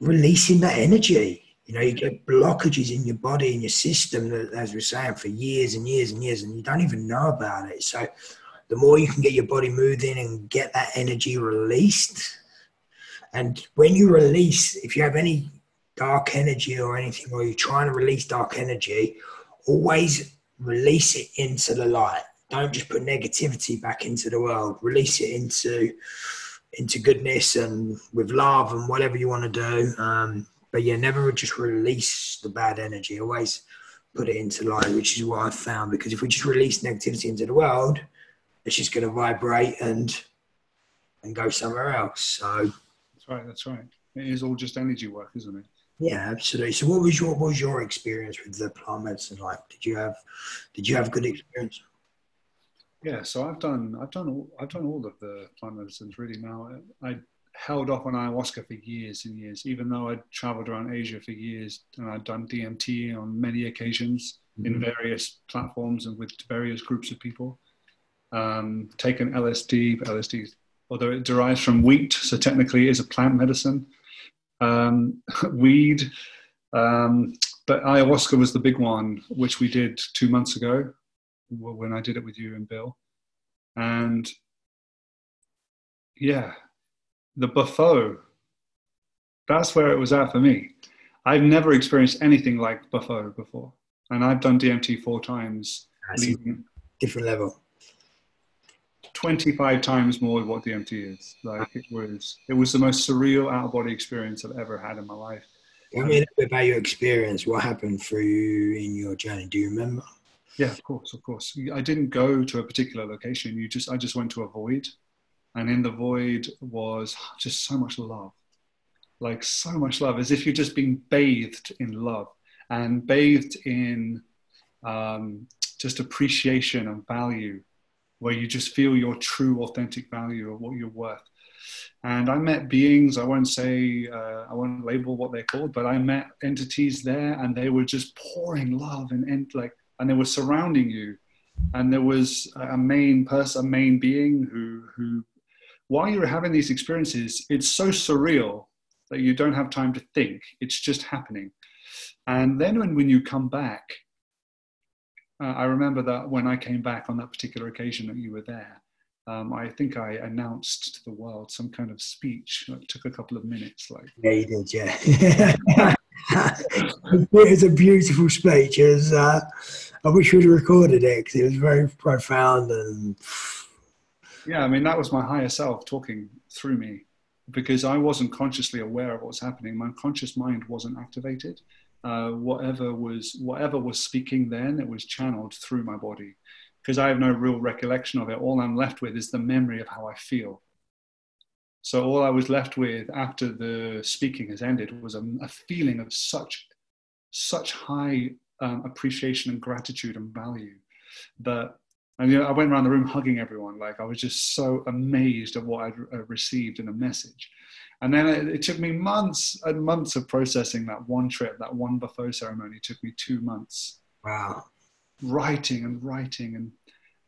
releasing that energy. You know, you get blockages in your body and your system that, as we're saying, for years and years and years, and you don't even know about it. So, the more you can get your body moving and get that energy released, and when you release, if you have any dark energy or anything, or you're trying to release dark energy, always release it into the light. Don't just put negativity back into the world. Release it into into goodness and with love and whatever you want to do. Um, but yeah, never just release the bad energy. Always put it into light, which is what I've found. Because if we just release negativity into the world, it's just going to vibrate and and go somewhere else. So that's right. That's right. It is all just energy work, isn't it? Yeah, absolutely. So, what was your what was your experience with the plant medicine like? Did you have did you have good experience? Yeah, so I've done I've done all, I've done all of the plant medicines really now. I held off on ayahuasca for years and years, even though I'd traveled around Asia for years and I'd done DMT on many occasions mm-hmm. in various platforms and with various groups of people. Um, taken LSD, LSD, although it derives from wheat, so technically is a plant medicine. Um, weed, um, but ayahuasca was the big one, which we did two months ago when I did it with you and Bill. And yeah, the Bufo, that's where it was at for me. I've never experienced anything like Bufo before. And I've done DMT four times. Different level. 25 times more what DMT is. Like it was, it was the most surreal out of body experience I've ever had in my life. Tell me a little bit about your experience. What happened for you in your journey? Do you remember? Yeah, of course, of course. I didn't go to a particular location. You just, I just went to a void, and in the void was just so much love, like so much love, as if you're just being bathed in love and bathed in um, just appreciation and value, where you just feel your true, authentic value of what you're worth. And I met beings. I won't say, uh, I won't label what they're called, but I met entities there, and they were just pouring love and, and like and they were surrounding you and there was a main person a main being who who while you're having these experiences it's so surreal that you don't have time to think it's just happening and then when, when you come back uh, i remember that when i came back on that particular occasion that you were there um, I think I announced to the world some kind of speech. It took a couple of minutes. Like yeah, you did, yeah. it was a beautiful speech. It was, uh, I wish we'd recorded it because it was very profound and. Yeah, I mean that was my higher self talking through me, because I wasn't consciously aware of what was happening. My conscious mind wasn't activated. Uh, whatever was whatever was speaking then, it was channeled through my body, because I have no real recollection of it. All I'm left with is the memory of how I feel. So all I was left with after the speaking has ended was a, a feeling of such, such high um, appreciation and gratitude and value that and you know, I went around the room hugging everyone. Like I was just so amazed at what I'd uh, received in a message. And then it, it, took me months and months of processing that one trip, that one Bufo ceremony. It took me two months. Wow. Writing and writing and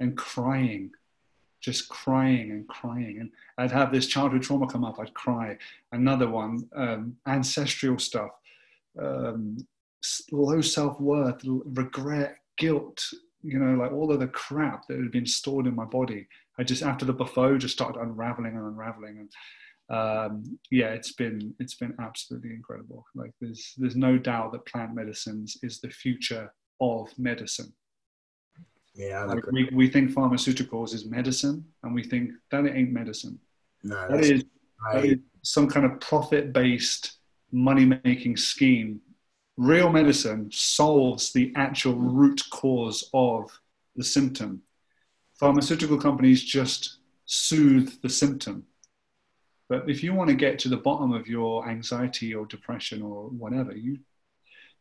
and crying just crying and crying. And I'd have this childhood trauma come up, I'd cry. Another one, um, ancestral stuff, um, low self worth, regret, guilt, you know, like all of the crap that had been stored in my body. I just, after the Bufo, just started unraveling and unraveling. And um, yeah, it's been, it's been absolutely incredible. Like there's, there's no doubt that plant medicines is the future of medicine. Yeah, like we, we think pharmaceuticals is medicine, and we think that it ain't medicine. No, that is, right. that is some kind of profit-based money-making scheme. Real medicine solves the actual root cause of the symptom. Pharmaceutical companies just soothe the symptom. But if you want to get to the bottom of your anxiety or depression or whatever, you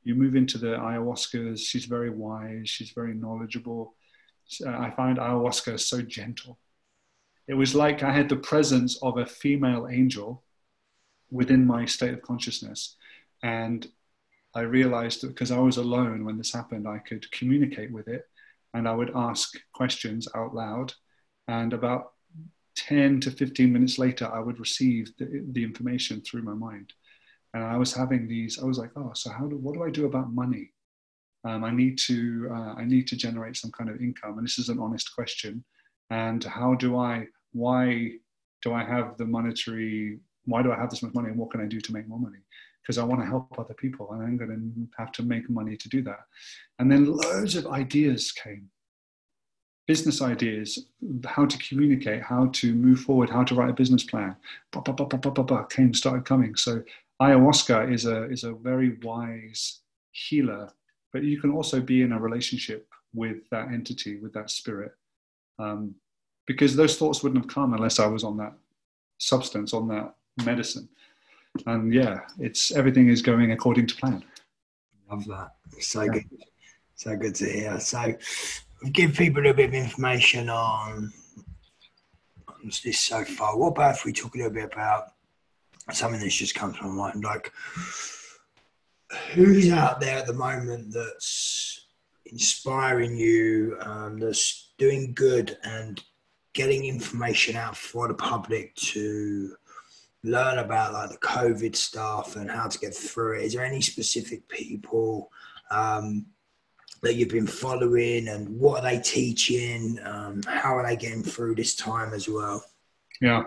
you move into the ayahuascas. She's very wise. She's very knowledgeable. Uh, I find ayahuasca so gentle. It was like I had the presence of a female angel within my state of consciousness. And I realized that because I was alone when this happened, I could communicate with it and I would ask questions out loud. And about 10 to 15 minutes later, I would receive the, the information through my mind. and I was having these. I was like, oh, so how do what do I do about money? Um, I need to uh, I need to generate some kind of income, and this is an honest question. And how do I? Why do I have the monetary? Why do I have this much money, and what can I do to make more money? Because I want to help other people, and I'm going to have to make money to do that. And then loads of ideas came business ideas, how to communicate, how to move forward, how to write a business plan, bah, bah, bah, came started coming. So ayahuasca is a is a very wise healer, but you can also be in a relationship with that entity, with that spirit, um, because those thoughts wouldn't have come unless I was on that substance, on that medicine. And yeah, it's everything is going according to plan. Love that. So yeah. good. So good to hear. So give people a bit of information on, on this so far. What about if we talk a little bit about something that's just come to my mind, like who's out there at the moment that's inspiring you, um, that's doing good and getting information out for the public to learn about like the COVID stuff and how to get through it? Is there any specific people um, that you've been following and what are they teaching? Um, how are they getting through this time as well? Yeah.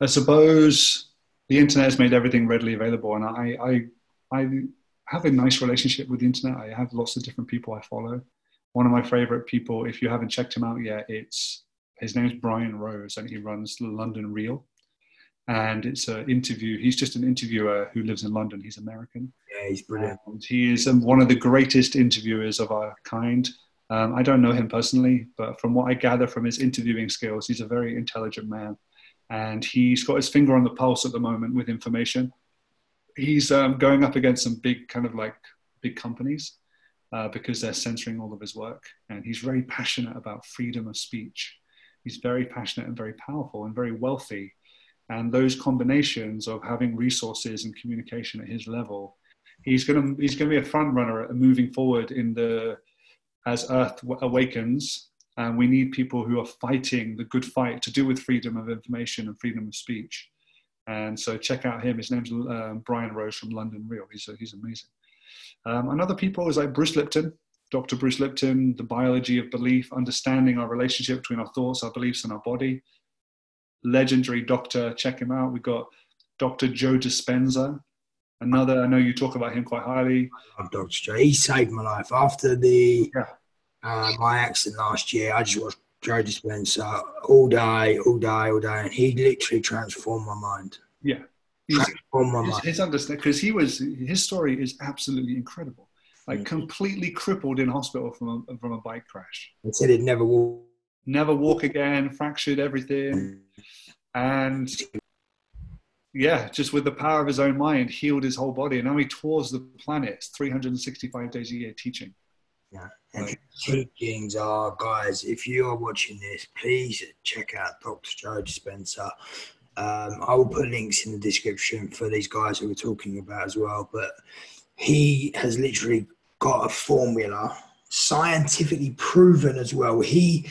I suppose the internet has made everything readily available and I, I, I have a nice relationship with the internet. I have lots of different people I follow. One of my favorite people, if you haven't checked him out yet, it's his name is Brian Rose and he runs London Real and it's an interview. He's just an interviewer who lives in London. He's American. Yeah, he's brilliant. And he is um, one of the greatest interviewers of our kind. Um, I don't know him personally, but from what I gather from his interviewing skills, he's a very intelligent man, and he's got his finger on the pulse at the moment with information. He's um, going up against some big kind of like big companies uh, because they're censoring all of his work, and he's very passionate about freedom of speech. He's very passionate and very powerful and very wealthy and those combinations of having resources and communication at his level he's going to he's going to be a front runner moving forward in the as earth awakens. And we need people who are fighting the good fight to do with freedom of information and freedom of speech. And so check out him. His name's um, brian rose from london real. He's, he's amazing. Um, and other people is like bruce lipton dr bruce lipton the biology of belief understanding our relationship between our thoughts our beliefs and our body legendary doctor. Check him out. We've got Dr. Joe Dispenza, another. I know you talk about him quite highly. I love Dr. Joe. He saved my life after the yeah. uh, my accident last year. I just watched Joe Dispenza all day, all day, all day, and he literally transformed my mind. Yeah, transformed my his, mind. His understand because he was his story is absolutely incredible. Like mm-hmm. completely crippled in hospital from a, from a bike crash. He said he'd never walk never walk again, fractured everything. And yeah, just with the power of his own mind, healed his whole body. And now he tours the planet 365 days a year teaching. Yeah. And teachings are, guys, if you are watching this, please check out Dr. Joe Dispenza. Um, I will put links in the description for these guys who we're talking about as well. But he has literally got a formula, scientifically proven as well. He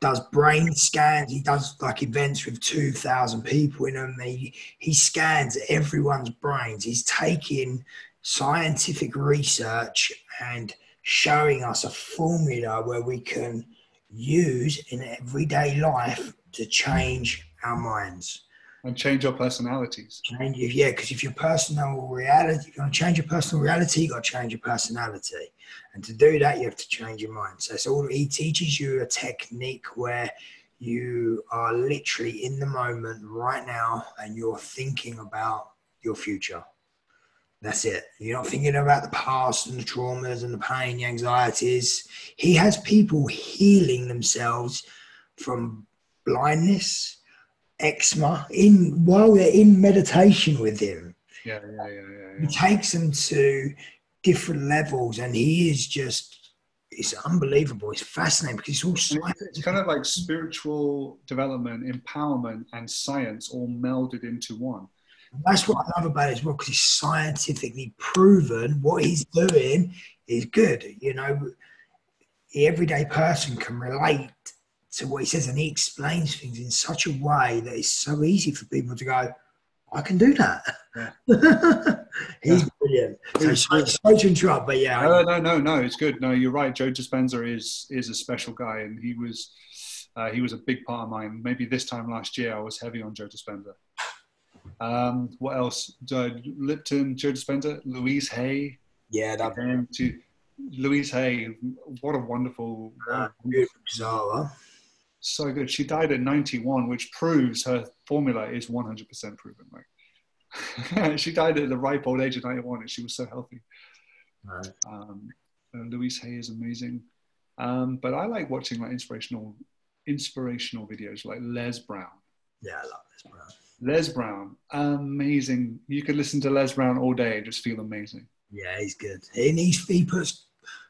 does brain scans. He does like events with 2,000 people in them. He, he scans everyone's brains. He's taking scientific research and showing us a formula where we can use in everyday life to change our minds and change our personalities. Change, yeah, because if your personal reality, if you want to change your personal reality, you've got to change your personality. And to do that, you have to change your mind. So, so he teaches you a technique where you are literally in the moment right now and you're thinking about your future. That's it. You're not thinking about the past and the traumas and the pain, the anxieties. He has people healing themselves from blindness, eczema in while they're in meditation with him. Yeah, yeah, yeah, yeah, yeah. He takes them to different levels, and he is just. It's unbelievable. It's fascinating because it's all science. It's kind of like spiritual development, empowerment, and science all melded into one. And that's what I love about it as well, because it's scientifically proven what he's doing is good. You know, the everyday person can relate to what he says, and he explains things in such a way that it's so easy for people to go, I can do that. Yeah. He's Yeah. brilliant. So, He's so, sorry to interrupt, but yeah, No, no, no, no. It's good. No, you're right. Joe Dispenza is is a special guy, and he was uh, he was a big part of mine. Maybe this time last year, I was heavy on Joe Dispenza. Um, what else? Uh, Lipton, Joe Dispenza, Louise Hay, yeah, that and to Louise Hay. What a wonderful, uh, wonderful good Zara. So good. She died at 91, which proves her formula is 100% proven. Like, she died at the ripe old age of 91, and she was so healthy. Right. Um, uh, Louise Hay is amazing. Um, but I like watching like inspirational, inspirational videos like Les Brown. Yeah, I love Les Brown. Les Brown, amazing. You could listen to Les Brown all day and just feel amazing. Yeah, he's good. And he's, he puts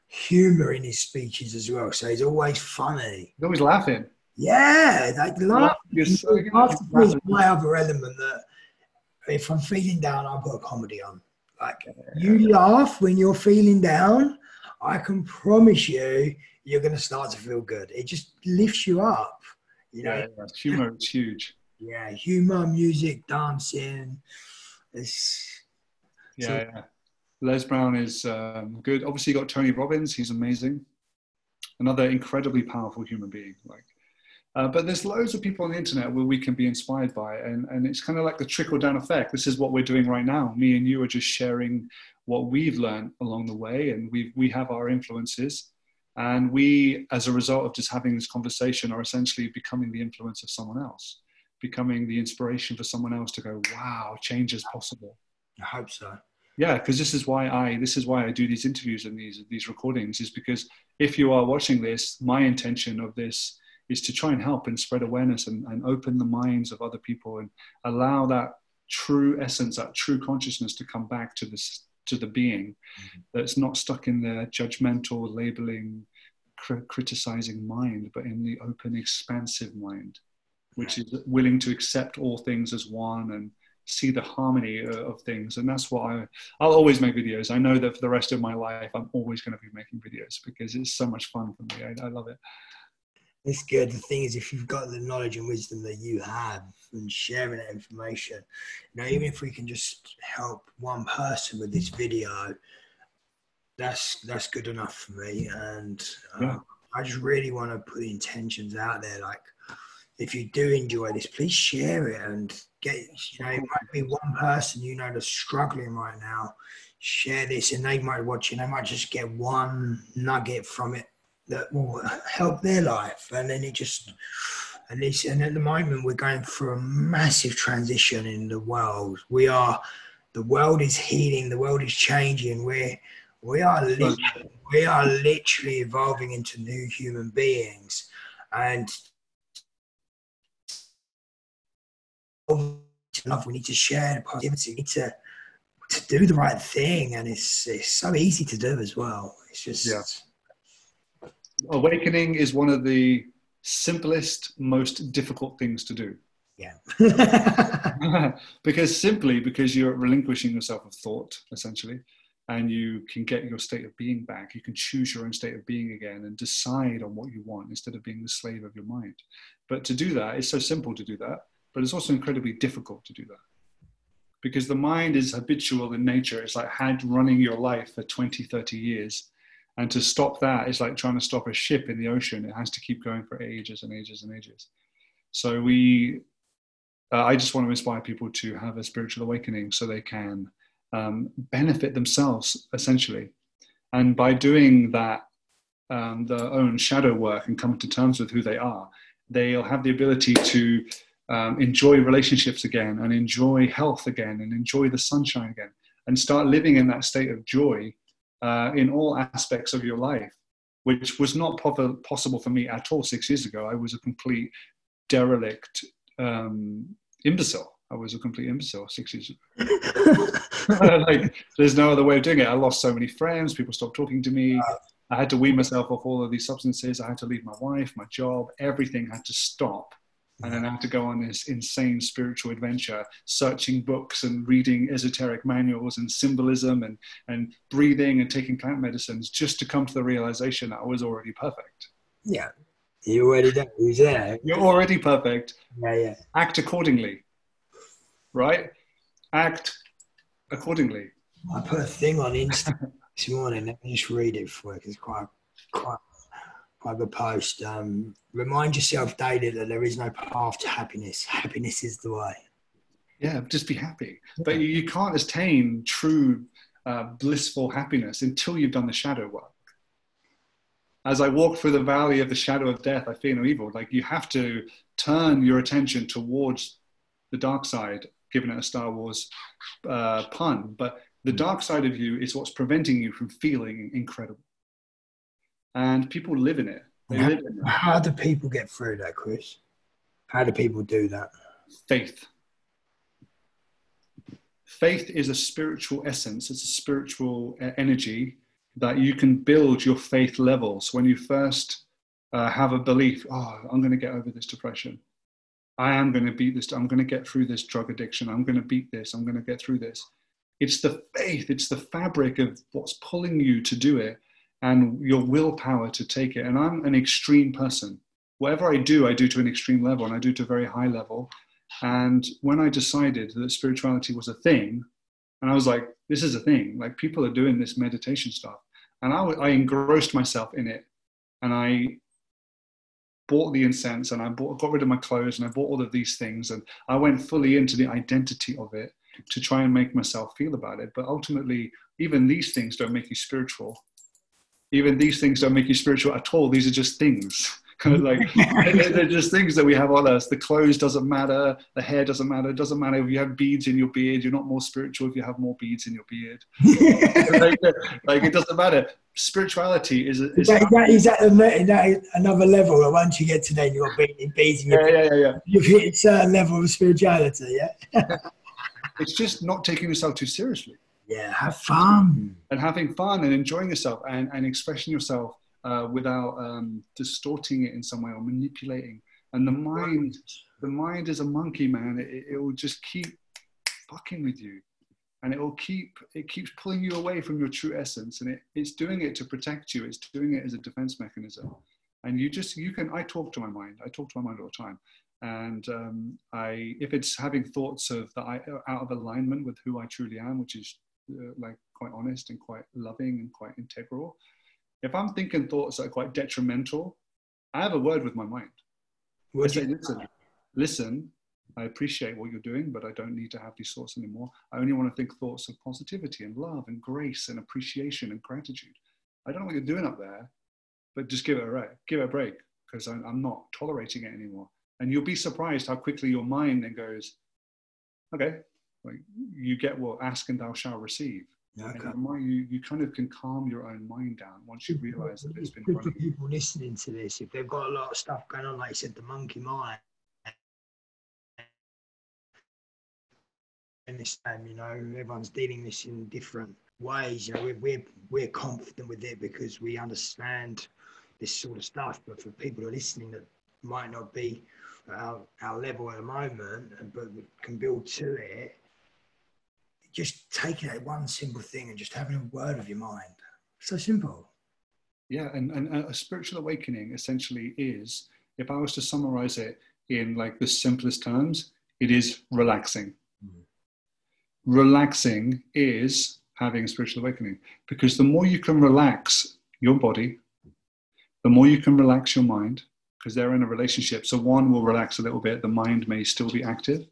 humour in his speeches as well, so he's always funny. He's always laughing. Yeah, like laugh. You're so good. Laughter is my other element that if I'm feeling down, I put a comedy on. Like you laugh when you're feeling down, I can promise you, you're going to start to feel good. It just lifts you up. You know, yeah. humor is huge. yeah, humor, music, dancing. It's Yeah, So- yeah. Les Brown is um, good. Obviously, you got Tony Robbins. He's amazing. Another incredibly powerful human being. Like, uh, but there's loads of people on the internet where we can be inspired by, and and it's kind of like the trickle down effect. This is what we're doing right now. Me and you are just sharing what we've learned along the way, and we we have our influences, and we, as a result of just having this conversation, are essentially becoming the influence of someone else, becoming the inspiration for someone else to go, wow, change is possible I hope so. yeah because this is why i this is why i do these interviews and these these recordings is because if you are watching this my intention of this is to try and help and spread awareness and, and open the minds of other people and allow that true essence that true consciousness to come back to this to the being that's not stuck in the judgmental labeling cri- criticizing mind but in the open expansive mind which is willing to accept all things as one and see the harmony uh, of things. And that's why i'll always make videos. I know that for the rest of my life i'm always going to be making videos because it's so much fun for me. I, I love it It's good. The thing is, if you've got the knowledge and wisdom that you have and sharing that information, you know, even if we can just help one person with this video, that's that's good enough for me. And uh, Yeah. I just really want to put intentions out there. Like, if you do enjoy this, please share it and get. You know, it might be one person you know that's struggling right now. Share this, and they might watch it. They might just get one nugget from it that will help their life. And then it just and this and at the moment we're going through a massive transition in the world. We are the world is healing the world is changing. We're we are literally, we are literally evolving into new human beings. And enough we need to share the positivity we need to to do the right thing. And it's it's so easy to do as well. It's just Yeah. Awakening is one of the simplest most difficult things to do. Yeah. Because simply because you're relinquishing yourself of thought essentially and you can get your state of being back you can choose your own state of being again and decide on what you want instead of being the slave of your mind. But to do that it's so simple to do that but it's also incredibly difficult to do that. Because the mind is habitual in nature. It's like had running your life for 20 30 years and to stop that is like trying to stop a ship in the ocean. It has to keep going for ages and ages and ages. So we uh, i just want to inspire people to have a spiritual awakening so they can um, benefit themselves essentially. And by doing that um, their own shadow work and come to terms with who they are they'll have the ability to um, enjoy relationships again and enjoy health again and enjoy the sunshine again and start living in that state of joy uh, in all aspects of your life, which was not po- possible for me at all six years ago. I was a complete derelict um, imbecile. I was a complete imbecile six years ago. like, there's no other way of doing it. I lost so many friends. People stopped talking to me. I had to wean myself off all of these substances. I had to leave my wife, my job. Everything had to stop. And then I had to go on this insane spiritual adventure, searching books and reading esoteric manuals and symbolism and, and breathing and taking plant medicines just to come to the realization that I was already perfect. yeah you already know who's there You're already perfect. yeah yeah Act accordingly. Right? act accordingly. I put a thing on Insta this morning. Let me just read it for you. It's quite, quite, a post. Um, remind yourself daily that there is no path to happiness. Happiness is the way. Yeah, just be happy. But you can't attain true uh, blissful happiness until you've done the shadow work. As I walk through the valley of the shadow of death, I fear no evil. Like you have to turn your attention towards the dark side, given it a Star Wars uh, pun. But the dark side of you is what's preventing you from feeling incredible. And people live in it. How, live in it. how do people get through that, Chris? How do people do that? Faith. Faith is a spiritual essence, it's a spiritual uh, energy that you can build your faith levels when you first uh, have a belief oh i'm going to get over this depression i am going to beat this i'm going to get through this drug addiction i'm going to beat this i'm going to get through this it's the faith it's the fabric of what's pulling you to do it and your willpower to take it. And i'm an extreme person. Whatever i do i do to an extreme level and i do to a very high level. And when i decided that spirituality was a thing and i was like this is a thing like people are doing this meditation stuff. And I, I engrossed myself in it. And I bought the incense and I bought, got rid of my clothes and I bought all of these things. And I went fully into the identity of it to try and make myself feel about it. But ultimately, even these things don't make you spiritual. Even these things don't make you spiritual at all. These are just things. like mm-hmm. they're just things that we have on us. The clothes doesn't matter. The hair doesn't matter. It doesn't matter if you have beads in your beard. You're not more spiritual if you have more beads in your beard. like, like, it doesn't matter. Spirituality is. is, that, that, is, that, another level? Once you get to that, you've got beads in your yeah, yeah, yeah, yeah. You've hit a certain level of spirituality. Yeah. it's just not taking yourself too seriously. Yeah, have fun. And having fun and enjoying yourself and, and expressing yourself uh, without um, distorting it in some way or manipulating. And the mind, the mind is a monkey, man. It, it will just keep fucking with you, and it will keep it keeps pulling you away from your true essence. And it, it's doing it to protect you. It's doing it as a defense mechanism. And you just you can. I talk to my mind. I talk to my mind all the time. And um, I, if it's having thoughts of that I out of alignment with who I truly am, which is uh, like quite honest and quite loving and quite integral, if I'm thinking thoughts that are quite detrimental, I have a word with my mind. I say, listen, listen, I appreciate what you're doing, but I don't need to have these thoughts anymore. I only want to think thoughts of positivity and love and grace and appreciation and gratitude. I don't know what you're doing up there, but just give it a break. Give it a break because I'm, I'm not tolerating it anymore. And you'll be surprised how quickly your mind then goes, okay, like you get what ask and thou shalt receive. Okay. you, you kind of can calm your own mind down once you mm-hmm. realize that it's been good for people listening to this. If they've got a lot of stuff going on like you said the monkey mind. And this time you know everyone's dealing this in different ways. You know we're, we're we're confident with it because we understand this sort of stuff. But for people who are listening that might not be our, our level at the moment but can build to it just taking that one simple thing and just having a word of your mind. So simple. Yeah, and, and a spiritual awakening essentially is, if I was to summarize it in like the simplest terms, it is relaxing. Mm-hmm. Relaxing is having a spiritual awakening because the more you can relax your body, the more you can relax your mind because they're in a relationship. So one will relax a little bit, the mind may still be active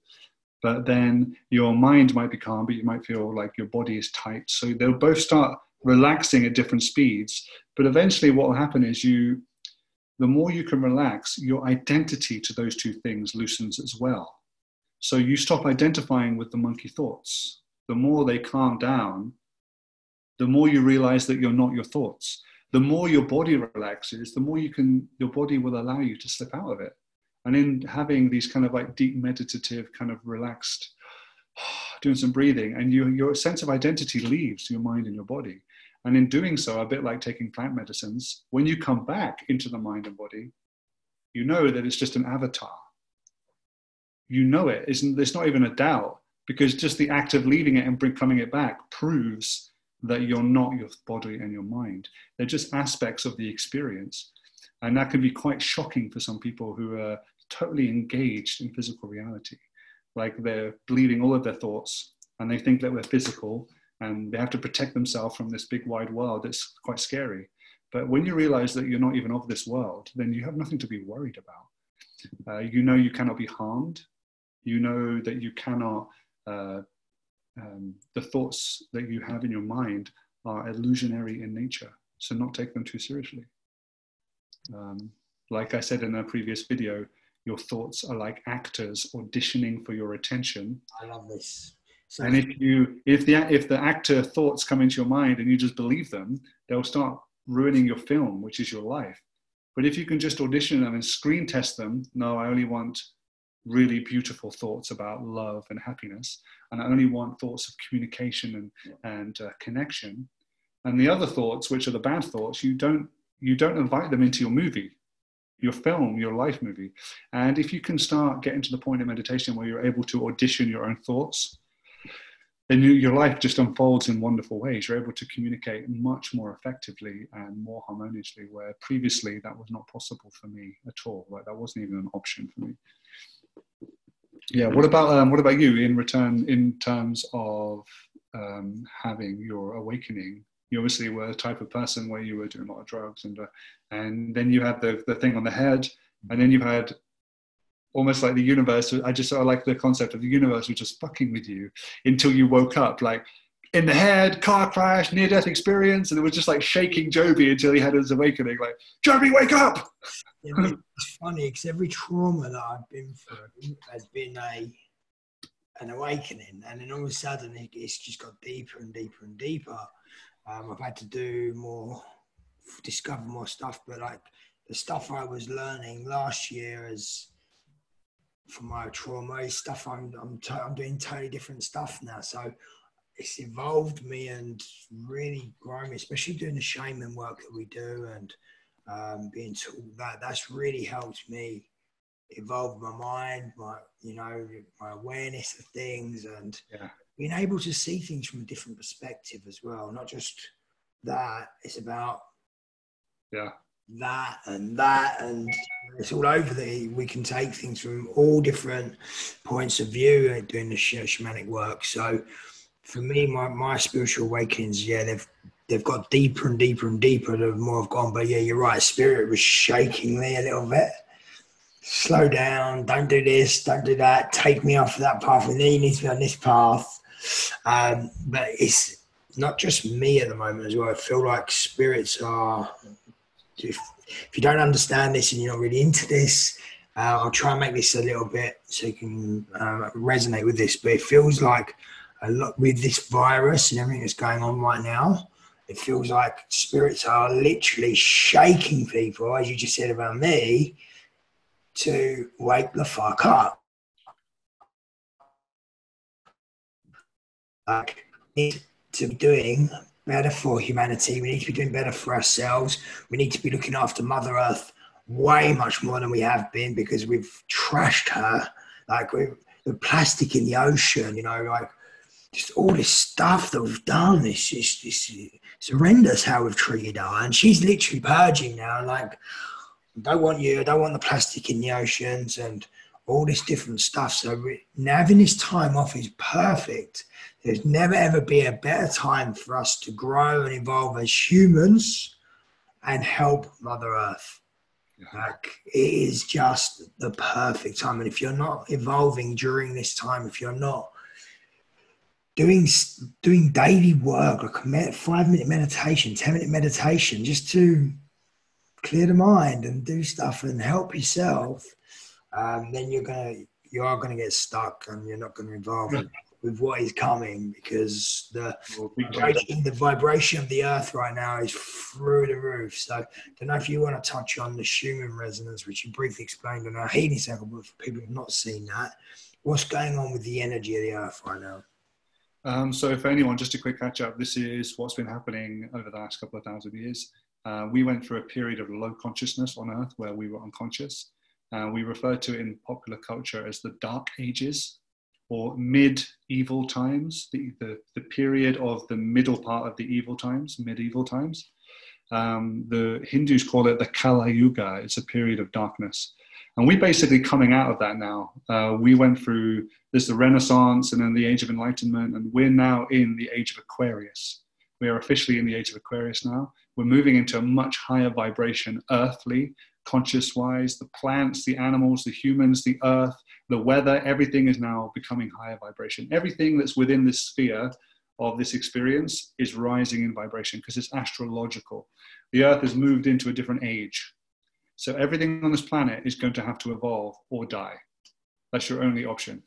but then your mind might be calm, but you might feel like your body is tight. So they'll both start relaxing at different speeds. But eventually, what will happen is you, the more you can relax, your identity to those two things loosens as well. So you stop identifying with the monkey thoughts. The more they calm down, the more you realize that you're not your thoughts. The more your body relaxes, the more you can, your body will allow you to slip out of it. And in having these kind of like deep meditative, kind of relaxed, doing some breathing, and you, your sense of identity leaves your mind and your body. And in doing so, a bit like taking plant medicines, when you come back into the mind and body, you know that it's just an avatar. You know it. Isn't there's not even a doubt because just the act of leaving it and bring, coming it back proves that you're not your body and your mind. They're just aspects of the experience. And that can be quite shocking for some people who are totally engaged in physical reality. Like they're believing all of their thoughts and they think that we're physical and they have to protect themselves from this big wide world It's quite scary. But when you realize that you're not even of this world, then you have nothing to be worried about. Uh, you know you cannot be harmed. You know that you cannot, uh, um, the thoughts that you have in your mind are illusionary in nature. So not take them too seriously. Um, like I said in a previous video, your thoughts are like actors auditioning for your attention. I love this. So and if you if the if the actor thoughts come into your mind and you just believe them, they'll start ruining your film, which is your life. But if you can just audition them and screen test them, no, I only want really beautiful thoughts about love and happiness, and I only want thoughts of communication and and uh, connection. And the other thoughts, which are the bad thoughts, you don't you don't invite them into your movie your film, your life movie. And if you can start getting to the point of meditation where you're able to audition your own thoughts, then you, your life just unfolds in wonderful ways. You're able to communicate much more effectively and more harmoniously, where previously that was not possible for me at all. Like that wasn't even an option for me. Yeah. What about um, what about you in return in terms of um, having your awakening? You obviously were a type of person where you were doing a lot of drugs, and uh, and then you had the the thing on the head, and then you had almost like the universe. I just sort of like the concept of the universe was just fucking with you until you woke up, like in the head, car crash, near death experience, and it was just like shaking Joby until he had his awakening. Like, Joby, wake up! it's funny because every trauma that I've been through has been a an awakening, and then all of a sudden it's just got deeper and deeper and deeper. Um, I've had to do more, discover more stuff, but like the stuff I was learning last year as from my trauma stuff. I'm I'm, t- I'm doing totally different stuff now. So it's evolved me and really grown me, especially doing the shaman work that we do and um, being taught that. That's really helped me evolve my mind, my you know my awareness of things, and yeah. Being able to see things from a different perspective as well. Not just that. It's about yeah that and that and it's all over the we can take things from all different points of view uh, doing the shamanic work so for me my, my spiritual awakenings yeah they've they've got deeper and deeper and deeper the more i've gone but yeah you're right spirit was shaking me a little bit slow down don't do this don't do that take me off that path and then you need to be on this path um, but it's not just me at the moment as well i feel like spirits are if, if you don't understand this and you're not really into this, uh, I'll try and make this a little bit so you can uh, resonate with this. But it feels like a lot with this virus and everything that's going on right now. It feels like spirits are literally shaking people, as you just said about me, to wake the fuck up. Like, need to be doing better for humanity. We need to be doing better for ourselves. We need to be looking after Mother Earth way much more than we have been because we've trashed her. Like we the plastic in the ocean, you know, like just all this stuff that we've done. It's just it's, it's horrendous how we've treated her. And she's literally purging now. Like, I don't want you, I don't want the plastic in the oceans and all this different stuff. So having this time off is perfect there's never ever be a better time for us to grow and evolve as humans and help Mother Earth. Like it is just the perfect time. And if you're not evolving during this time, if you're not doing doing daily work, like a five minute meditation, ten minute meditation, just to clear the mind and do stuff and help yourself, um, then you're gonna you are gonna get stuck and you're not gonna evolve with what is coming because the vibration, the vibration of the earth right now is through the roof. So I don't know if you want to touch on the Schumann resonance, which you briefly explained on our healing circle, but for people who have not seen that, what's going on with the energy of the earth right now? Um, so for anyone, just a quick catch up, this is what's been happening over the last couple of thousand years. Uh, we went through a period of low consciousness on earth where we were unconscious. Uh, we refer to it in popular culture as the dark ages or medieval times, the, the, the, period of the middle part of the evil times, medieval times. Um, the Hindus call it the Kala Yuga, it's a period of darkness. And we're basically coming out of that now. Uh, we went through this the Renaissance and then the Age of Enlightenment, and we're now in the Age of Aquarius. We are officially in the Age of Aquarius now. We're moving into a much higher vibration, earthly, conscious wise. The plants, the animals, the humans, the earth, the weather, everything is now becoming higher vibration. Everything that's within this sphere of this experience is rising in vibration because it's astrological. The earth has moved into a different age. So everything on this planet is going to have to evolve or die. That's your only option.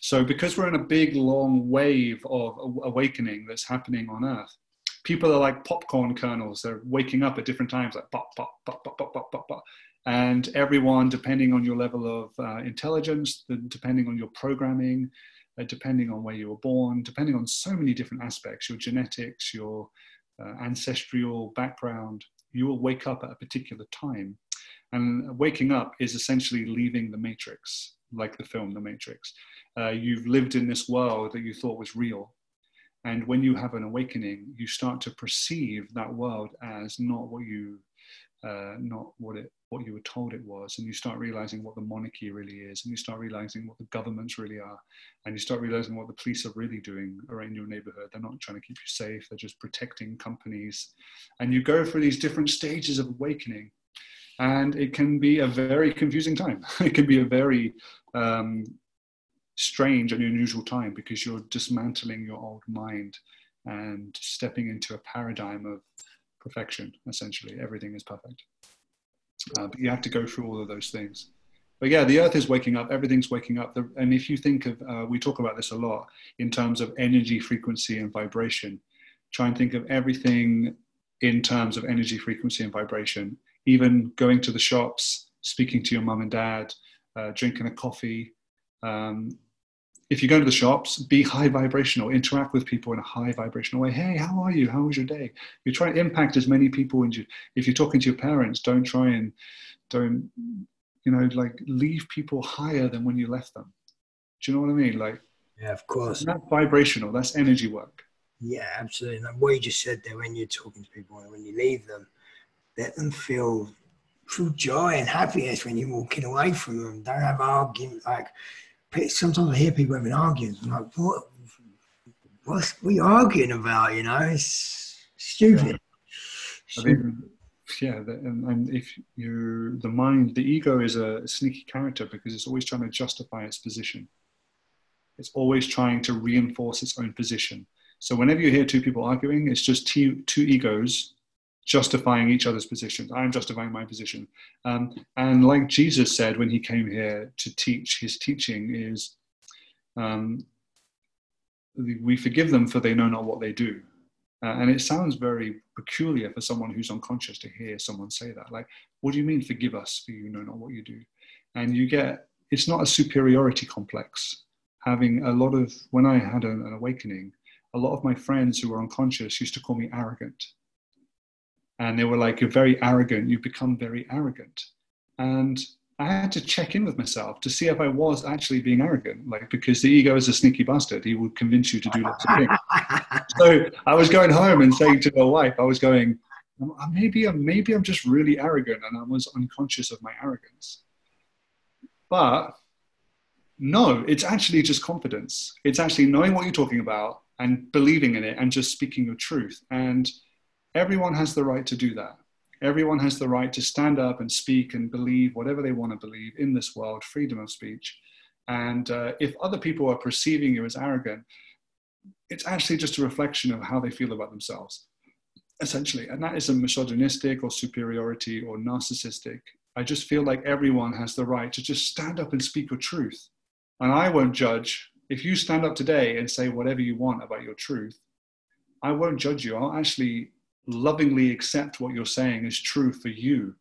So because we're in a big, long wave of awakening that's happening on earth, people are like popcorn kernels. They're waking up at different times, like pop, pop, pop, pop, pop, pop, pop, pop. And everyone, depending on your level of uh, intelligence, depending on your programming, uh, depending on where you were born, depending on so many different aspects, your genetics, your uh, ancestral background, you will wake up at a particular time. And waking up is essentially leaving the matrix, like the film The Matrix. Uh, you've lived in this world that you thought was real. And when you have an awakening, you start to perceive that world as not what you, uh, not what it what you were told it was. And you start realizing what the monarchy really is and you start realizing what the governments really are and you start realizing what the police are really doing around your neighborhood. They're not trying to keep you safe they're just protecting companies. And you go through these different stages of awakening and it can be a very confusing time. It can be a very um, strange and unusual time because you're dismantling your old mind and stepping into a paradigm of perfection essentially everything is perfect uh, but you have to go through all of those things. But yeah, the earth is waking up, everything's waking up. And if you think of, uh, we talk about this a lot in terms of energy, frequency, and vibration. Try and think of everything in terms of energy, frequency, and vibration. Even going to the shops, speaking to your mum and dad, uh, drinking a coffee, um, if you go to the shops, be high vibrational, interact with people in a high vibrational way. Hey, how are you? How was your day? You try to impact as many people. And if you're talking to your parents, don't try and don't, you know, like leave people higher than when you left them. Do you know what I mean? Like, yeah, of course. That's vibrational. That's energy work. Yeah, absolutely. Like what you just said there, when you're talking to people and when you leave them, let them feel true joy and happiness when you're walking away from them. Don't have arguments like sometimes I hear people having arguments. I'm like, what? What's we arguing about? You know, it's stupid. Yeah. I mean, yeah, and, and if you the mind, the ego is a sneaky character because it's always trying to justify its position. It's always trying to reinforce its own position. So whenever you hear two people arguing, it's just two, two egos justifying each other's positions. I'm justifying my position. Um, and like Jesus said when he came here to teach, his teaching is um, we forgive them for they know not what they do. Uh, and it sounds very peculiar for someone who's unconscious to hear someone say that. Like, what do you mean, forgive us for you know not what you do? And you get, it's not a superiority complex. Having a lot of, when I had an, an awakening, a lot of my friends who were unconscious used to call me arrogant and they were like, You're very arrogant, you become very arrogant. And I had to check in with myself to see if I was actually being arrogant, like because the ego is a sneaky bastard. He will convince you to do lots of things. so I was going home and saying to my wife, I was going, um, uh, maybe I'm maybe I'm just really arrogant, and I was unconscious of my arrogance. But no, it's actually just confidence. It's actually knowing what you're talking about and believing in it and just speaking your truth. And Everyone has the right to do that. Everyone has the right to stand up and speak and believe whatever they want to believe in this world, freedom of speech. And uh, if other people are perceiving you as arrogant, it's actually just a reflection of how they feel about themselves, essentially. And that isn't misogynistic or superiority or narcissistic. I just feel like everyone has the right to just stand up and speak your truth. And I won't judge. If you stand up today and say whatever you want about your truth, I won't judge you. I'll actually lovingly accept what you're saying is true for you.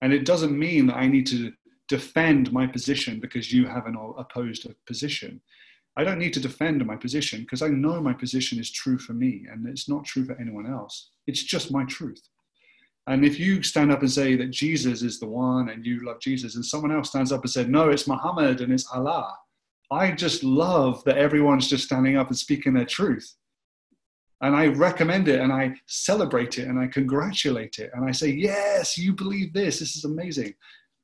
And it doesn't mean that I need to defend my position because you have an opposed position. I don't need to defend my position because I know my position is true for me and it's not true for anyone else. It's just my truth. And if you stand up and say that Jesus is the one and you love Jesus, and someone else stands up and said, no, it's Muhammad and it's Allah, I just love that everyone's just standing up and speaking their truth and I recommend it and I celebrate it and I congratulate it and I say, yes, you believe this. This is amazing.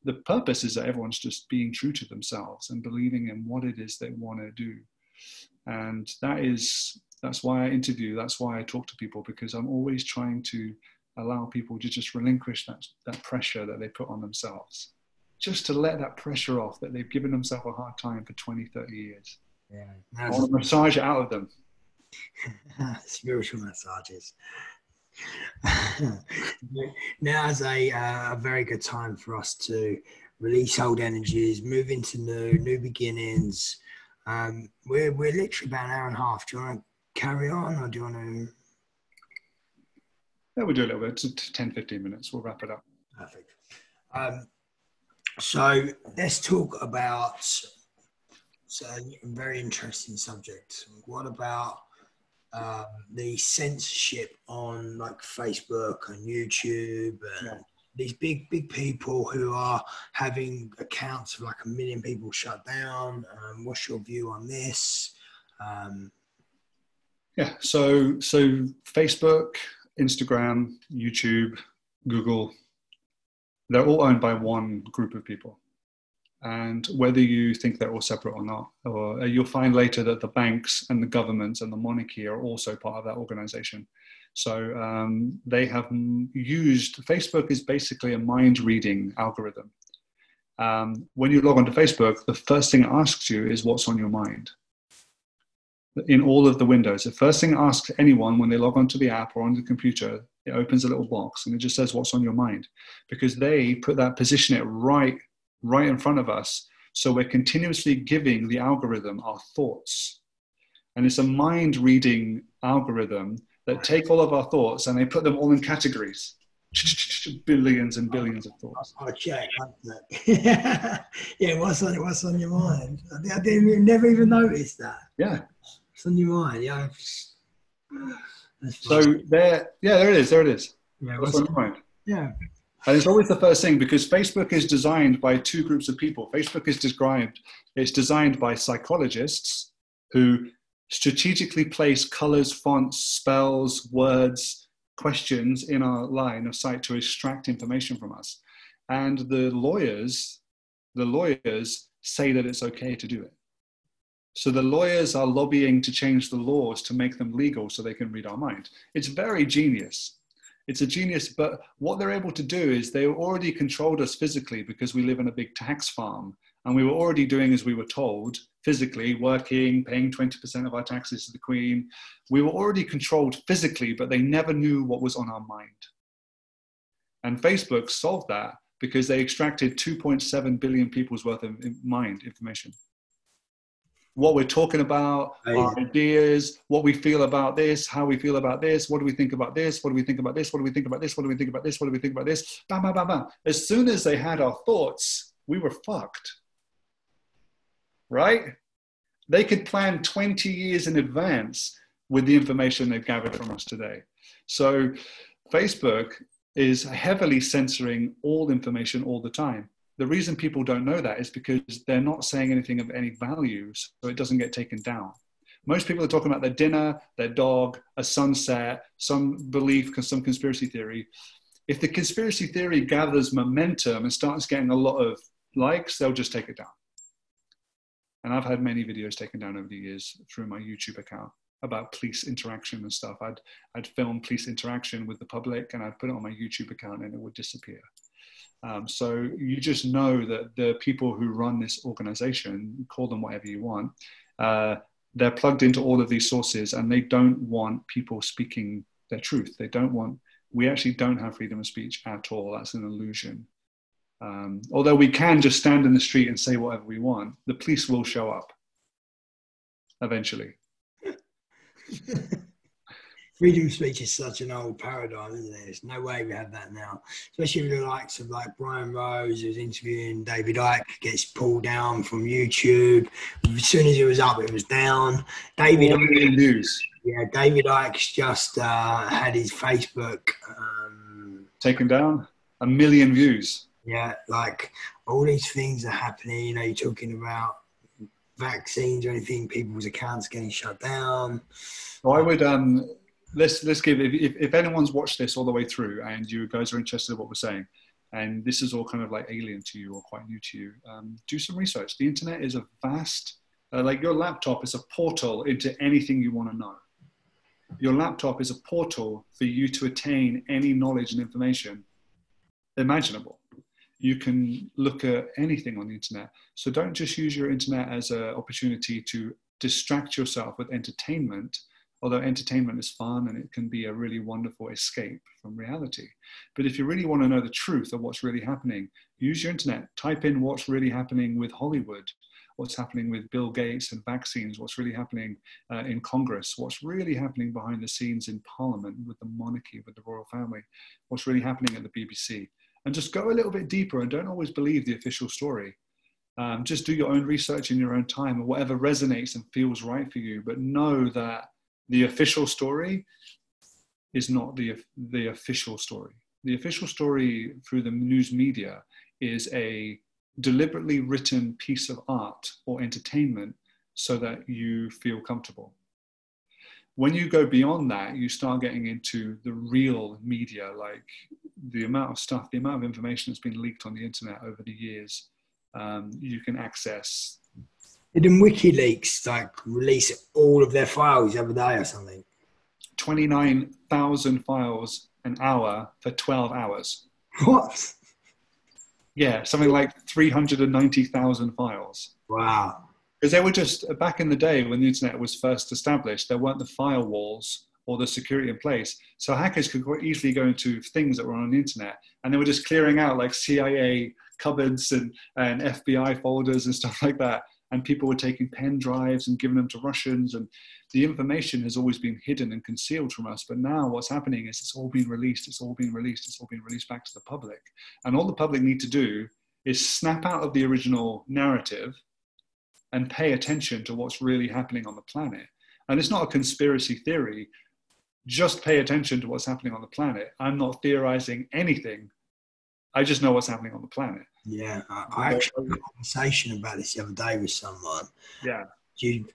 the purpose is that everyone's just being true to themselves and believing in what it is they want to do. And that is that's why I interview, that's why I talk to people, because I'm always trying to allow people to just relinquish that, that pressure that they put on themselves. Just to let that pressure off that they've given themselves a hard time for 20, 30 years. Yeah. I want to massage it out of them. Spiritual massages. now is a, uh, a very good time for us to release old energies, move into new, new beginnings. Um, we're, we're literally about an hour and a half. Do you want to carry on or do you want to? Yeah, we'll do a little bit, 10, 15 minutes. We'll wrap it up. Perfect. Um, so let's talk about so a very interesting subject. What about um, the censorship on like Facebook and YouTube and yeah. these big big people who are having accounts of like a million people shut down. Um, what's your view on this? Um, yeah, so so Facebook, Instagram, YouTube, Google, they're all owned by one group of people and whether you think they're all separate or not. Or uh, you'll find later that the banks and the governments and the monarchy are also part of that organization. So um, they have used Facebook is basically a mind reading algorithm. Um, when you log onto Facebook, the first thing it asks you is what's on your mind. In all of the windows, the first thing it asks anyone when they log onto the app or on the computer, it opens a little box and it just says what's on your mind, because they put that position it right right in front of us. So we're continuously giving the algorithm our thoughts. And it's a mind reading algorithm that take all of our thoughts and they put them all in categories. billions and billions of thoughts. Oh, I'll check. yeah, what's on what's on your mind? I didn't never even notice that. Yeah. What's on your mind? Yeah. So there, yeah, there it is. There it is. Yeah, what's, what's on your mind? Yeah. And it's always the first thing because Facebook is designed by two groups of people. Facebook is described, it's designed by psychologists who strategically place colors, fonts, spells, words, questions in our line of sight to extract information from us. And the lawyers, the lawyers say that it's okay to do it. So the lawyers are lobbying to change the laws to make them legal so they can read our mind. It's very genius it's a genius. But what they're able to do is they already controlled us physically because we live in a big tax farm. And we were already doing as we were told physically, working, paying 20% of our taxes to the Queen. We were already controlled physically, but they never knew what was on our mind. And Facebook solved that because they extracted 2.7 billion people's worth of mind information what we're talking about, our ideas, what we feel about this, how we feel about this, what do we think about this, what do we think about this, what do we think about this, what do we think about this, what do we think about this, bam, bam, bam, bam. As soon as they had our thoughts, we were fucked. Right? They could plan 20 years in advance with the information they've gathered from us today. So Facebook is heavily censoring all information all the time the reason people don't know that is because they're not saying anything of any value, so it doesn't get taken down. Most people are talking about their dinner, their dog, a sunset, some belief, some conspiracy theory. If the conspiracy theory gathers momentum and starts getting a lot of likes, they'll just take it down. And I've had many videos taken down over the years through my YouTube account about police interaction and stuff. I'd, I'd film police interaction with the public and I'd put it on my YouTube account and it would disappear. Um, so you just know that the people who run this organization, call them whatever you want, uh, they're plugged into all of these sources and they don't want people speaking their truth. They don't want, we actually don't have freedom of speech at all. That's an illusion. Um, although we can just stand in the street and say whatever we want, the police will show up eventually. freedom of speech is such an old paradigm, isn't it? There's no way we have that now, especially with the likes of like Brian Rose, who's interviewing David Icke, gets pulled down from YouTube. As soon as it was up, it was down. David Icke, news. Yeah, David Icke's just uh, had his Facebook um, taken down. A million views. Yeah, like all these things are happening. You know, you're talking about vaccines or anything, people's accounts getting shut down. I would um, let's let's give if, if anyone's watched this all the way through and you guys are interested in what we're saying and this is all kind of like alien to you or quite new to you, um, do some research. The internet is a vast, uh, like your laptop is a portal into anything you want to know. Your laptop is a portal for you to attain any knowledge and information imaginable. You can look at anything on the internet. So don't just use your internet as an opportunity to distract yourself with entertainment although entertainment is fun and it can be a really wonderful escape from reality. But if you really want to know the truth of what's really happening, use your internet, type in what's really happening with Hollywood, what's happening with Bill Gates and vaccines, what's really happening uh, in Congress, what's really happening behind the scenes in Parliament with the monarchy, with the royal family, what's really happening at the BBC. And just go a little bit deeper and don't always believe the official story. Um, just do your own research in your own time or whatever resonates and feels right for you. But know that the official story is not the, the official story. The official story through the news media is a deliberately written piece of art or entertainment so that you feel comfortable. When you go beyond that, you start getting into the real media, like the amount of stuff, the amount of information that's been leaked on the internet over the years. Um, you can access didn't WikiLeaks like release all of their files every day or something? 29,000 files an hour for 12 hours. What? Yeah, something like 390,000 files. Wow. Because they were just, back in the day when the internet was first established, there weren't the firewalls or the security in place. So hackers could quite easily go into things that were on the internet and they were just clearing out like CIA cupboards and, and FBI folders and stuff like that and people were taking pen drives and giving them to Russians, and the information has always been hidden and concealed from us. But now what's happening is it's all been released, it's all been released, it's all been released back to the public. And all the public need to do is snap out of the original narrative and pay attention to what's really happening on the planet. And it's not a conspiracy theory. Just pay attention to what's happening on the planet. I'm not theorizing anything. I just know what's happening on the planet. Yeah, I, I actually had a conversation about this the other day with someone. Yeah. You,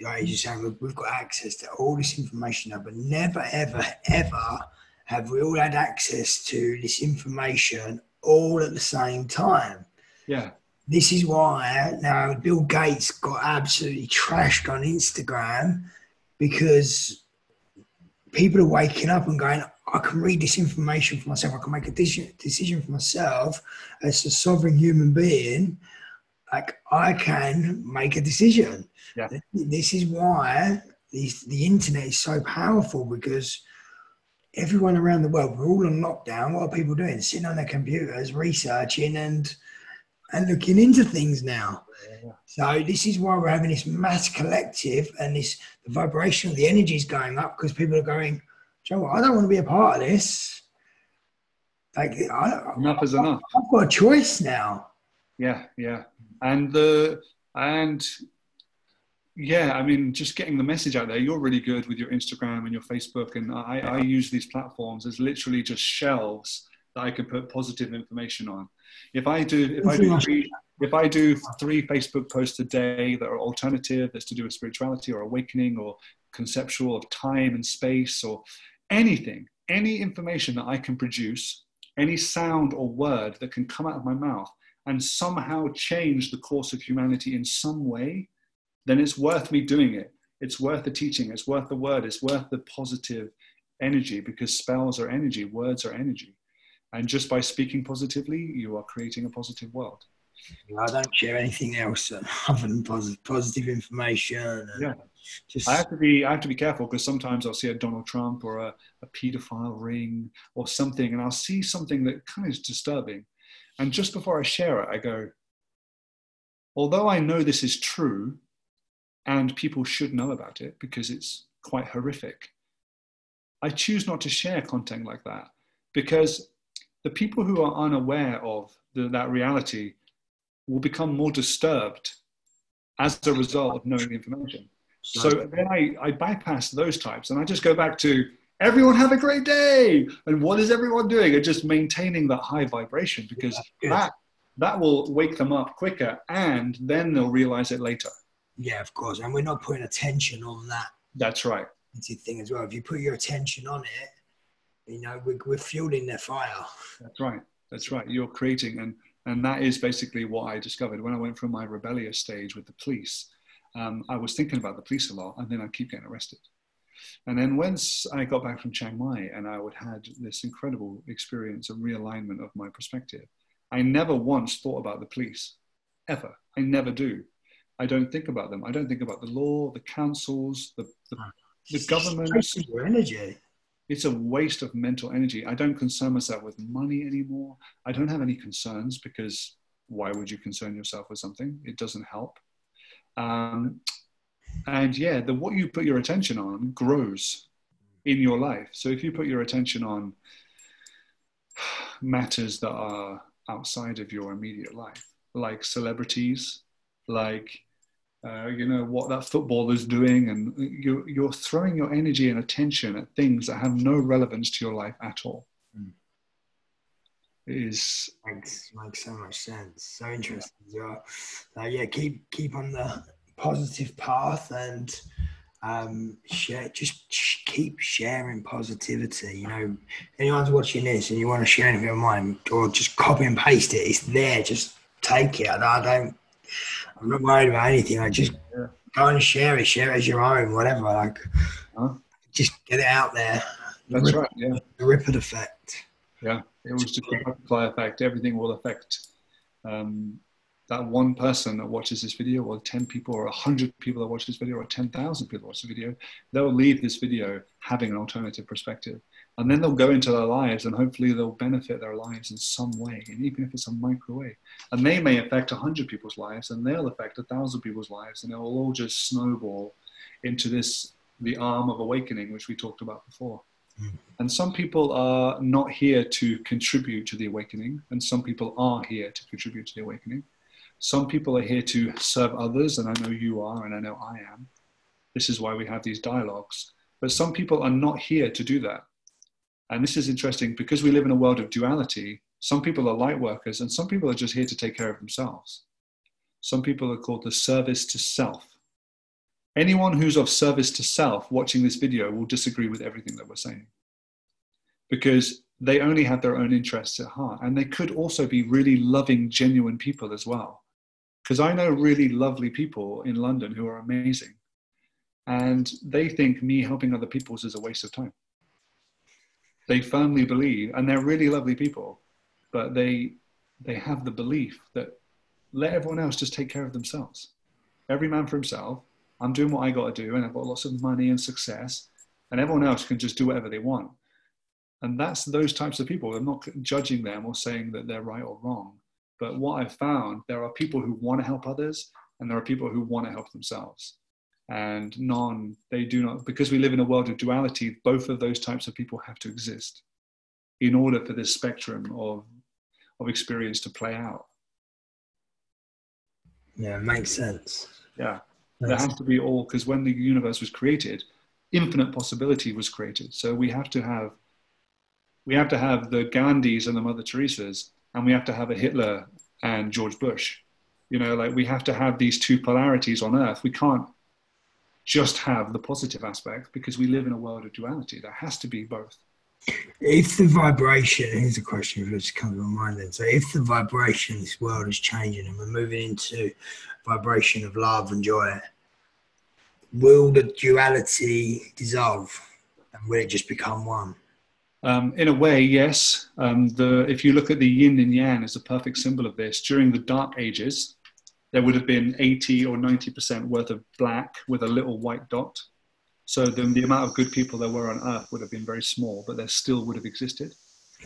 like you saying, we've got access to all this information now, but never, ever, ever have we all had access to this information all at the same time. Yeah. This is why now Bill Gates got absolutely trashed on Instagram because people are waking up and going, I can read this information for myself. I can make a decision for myself as a sovereign human being. Like I can make a decision. Yeah. This is why these, the internet is so powerful because everyone around the world, we're all on lockdown. What are people doing? Sitting on their computers, researching and and looking into things now. Yeah. So this is why we're having this mass collective and this the vibration of the energy is going up because people are going – you know what? I don't want to be a part of this. Like, I, enough is enough. I've got a choice now. Yeah, yeah, and the and yeah, I mean, just getting the message out there. You're really good with your Instagram and your Facebook, and I, I use these platforms as literally just shelves that I can put positive information on. If I do, if I do, three, if I do three Facebook posts a day that are alternative, that's to do with spirituality or awakening or conceptual of time and space or anything, any information that I can produce, any sound or word that can come out of my mouth and somehow change the course of humanity in some way, then it's worth me doing it. It's worth the teaching, it's worth the word, it's worth the positive energy because spells are energy, words are energy. And just by speaking positively, you are creating a positive world. I don't share anything else other than positive information. yeah. Just... I have to be I have to be careful because sometimes I'll see a Donald Trump or a, a pedophile ring or something, and I'll see something that kind of is disturbing. And just before I share it, I go, although I know this is true, and people should know about it because it's quite horrific, I choose not to share content like that because the people who are unaware of the, that reality will become more disturbed as a result of knowing the information. So then I, I bypass those types and I just go back to everyone have a great day. And what is everyone doing? And just maintaining that high vibration because yeah, that, that will wake them up quicker and then they'll realize it later. Yeah, of course. And we're not putting attention on that. That's right. Thing as well. If you put your attention on it, you know, we're, we're fueling their fire. That's right. That's right. You're creating, and and that is basically what I discovered when I went from my rebellious stage with the police. Um, I was thinking about the police a lot, and then I'd keep getting arrested. And then once I got back from Chiang Mai, and I would had this incredible experience of realignment of my perspective, I never once thought about the police, ever. I never do. I don't think about them. I don't think about the law, the councils, the, the, the government. Your energy it's a waste of mental energy. I don't concern myself with money anymore. I don't have any concerns because why would you concern yourself with something? It doesn't help. Um, and yeah, the what you put your attention on grows in your life. So if you put your attention on matters that are outside of your immediate life, like celebrities, like uh, you know what that football is doing, and you're you're throwing your energy and attention at things that have no relevance to your life at all. Mm. Is makes makes so much sense. So interesting. Yeah, uh, yeah. Keep keep on the positive path and um, share. Just sh- keep sharing positivity. You know, anyone's watching this and you want to share anything of mine, or just copy and paste it. It's there. Just take it. I don't I'm not worried about anything. I just yeah. go and share it, share it as your own, whatever. Like, huh? just get it out there. That's the right. Yeah. The ripple effect. Yeah, it was just a butterfly effect. Everything will affect um, that one person that watches this video, or 10 people, or 100 people that watch this video, or 10,000 people watch the video. They'll leave this video having an alternative perspective and then they'll go into their lives and hopefully they'll benefit their lives in some way and even if it's a micro way. And they may affect 100 people's lives and they'll affect 1000 people's lives and it will all just snowball into this the arm of awakening which we talked about before. Mm. and some people are not here to contribute to the awakening and some people are here to contribute to the awakening. Some people are here to serve others and i know you are and i know i am. This is why we have these dialogues. But some people are not here to do that and this is interesting because we live in a world of duality. Some people are light workers and some people are just here to take care of themselves. Some people are called the service to self. Anyone who's of service to self watching this video will disagree with everything that we're saying because they only have their own interests at heart. And they could also be really loving, genuine people as well. Because I know really lovely people in London who are amazing. And they think me helping other people is a waste of time they firmly believe, and they're really lovely people, but they they have the belief that let everyone else just take care of themselves. Every man for himself. I'm doing what I got to do, and I've got lots of money and success, and everyone else can just do whatever they want. And that's those types of people. I'm not judging them or saying that they're right or wrong. But what I've found, there are people who want to help others, and there are people who want to help themselves and non they do not because we live in a world of duality both of those types of people have to exist in order for this spectrum of of experience to play out. Yeah makes sense. Yeah. Makes there has to be all because when the universe was created infinite possibility was created. So we have to have we have to have the gandhis and the mother teresas and we have to have a hitler and george bush. You know like we have to have these two polarities on earth. We can't just have the positive aspect because we live in a world of duality. There has to be both. If the vibration, here's a question which comes to my mind then. So, if the vibration, this world is changing and we're moving into vibration of love and joy, will the duality dissolve and will it just become one? Um, in a way, yes. Um, the, if you look at the yin and yang as a perfect symbol of this, during the dark ages, there would have been 80 or 90% worth of black with a little white dot. So then the amount of good people there were on earth would have been very small, but there still would have existed.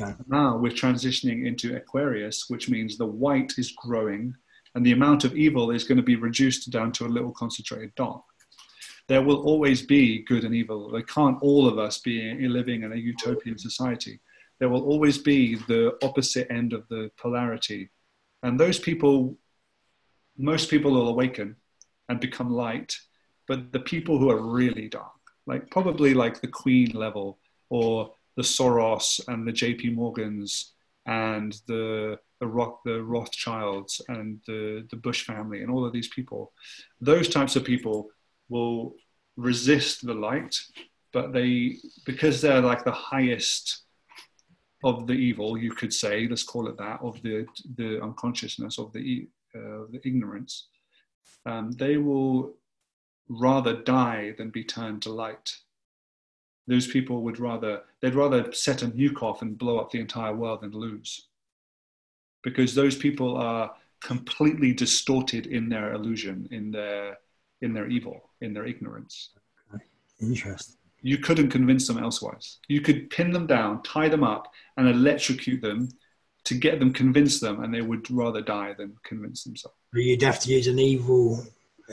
Okay. Now we're transitioning into Aquarius, which means the white is growing and the amount of evil is going to be reduced down to a little concentrated dot. There will always be good and evil. They can't all of us be living in a utopian society. There will always be the opposite end of the polarity. And those people most people will awaken and become light, but the people who are really dark, like probably like the Queen level or the Soros and the JP Morgans and the the, Rock, the Rothschilds and the, the Bush family and all of these people, those types of people will resist the light, but they because they're like the highest of the evil, you could say, let's call it that, of the the unconsciousness of the uh, the ignorance, um, they will rather die than be turned to light. Those people would rather they'd rather set a nuke off and blow up the entire world than lose, because those people are completely distorted in their illusion, in their in their evil, in their ignorance. Interesting. You couldn't convince them elsewise. You could pin them down, tie them up, and electrocute them to get them, convince them, and they would rather die than convince themselves. You'd have to use an evil,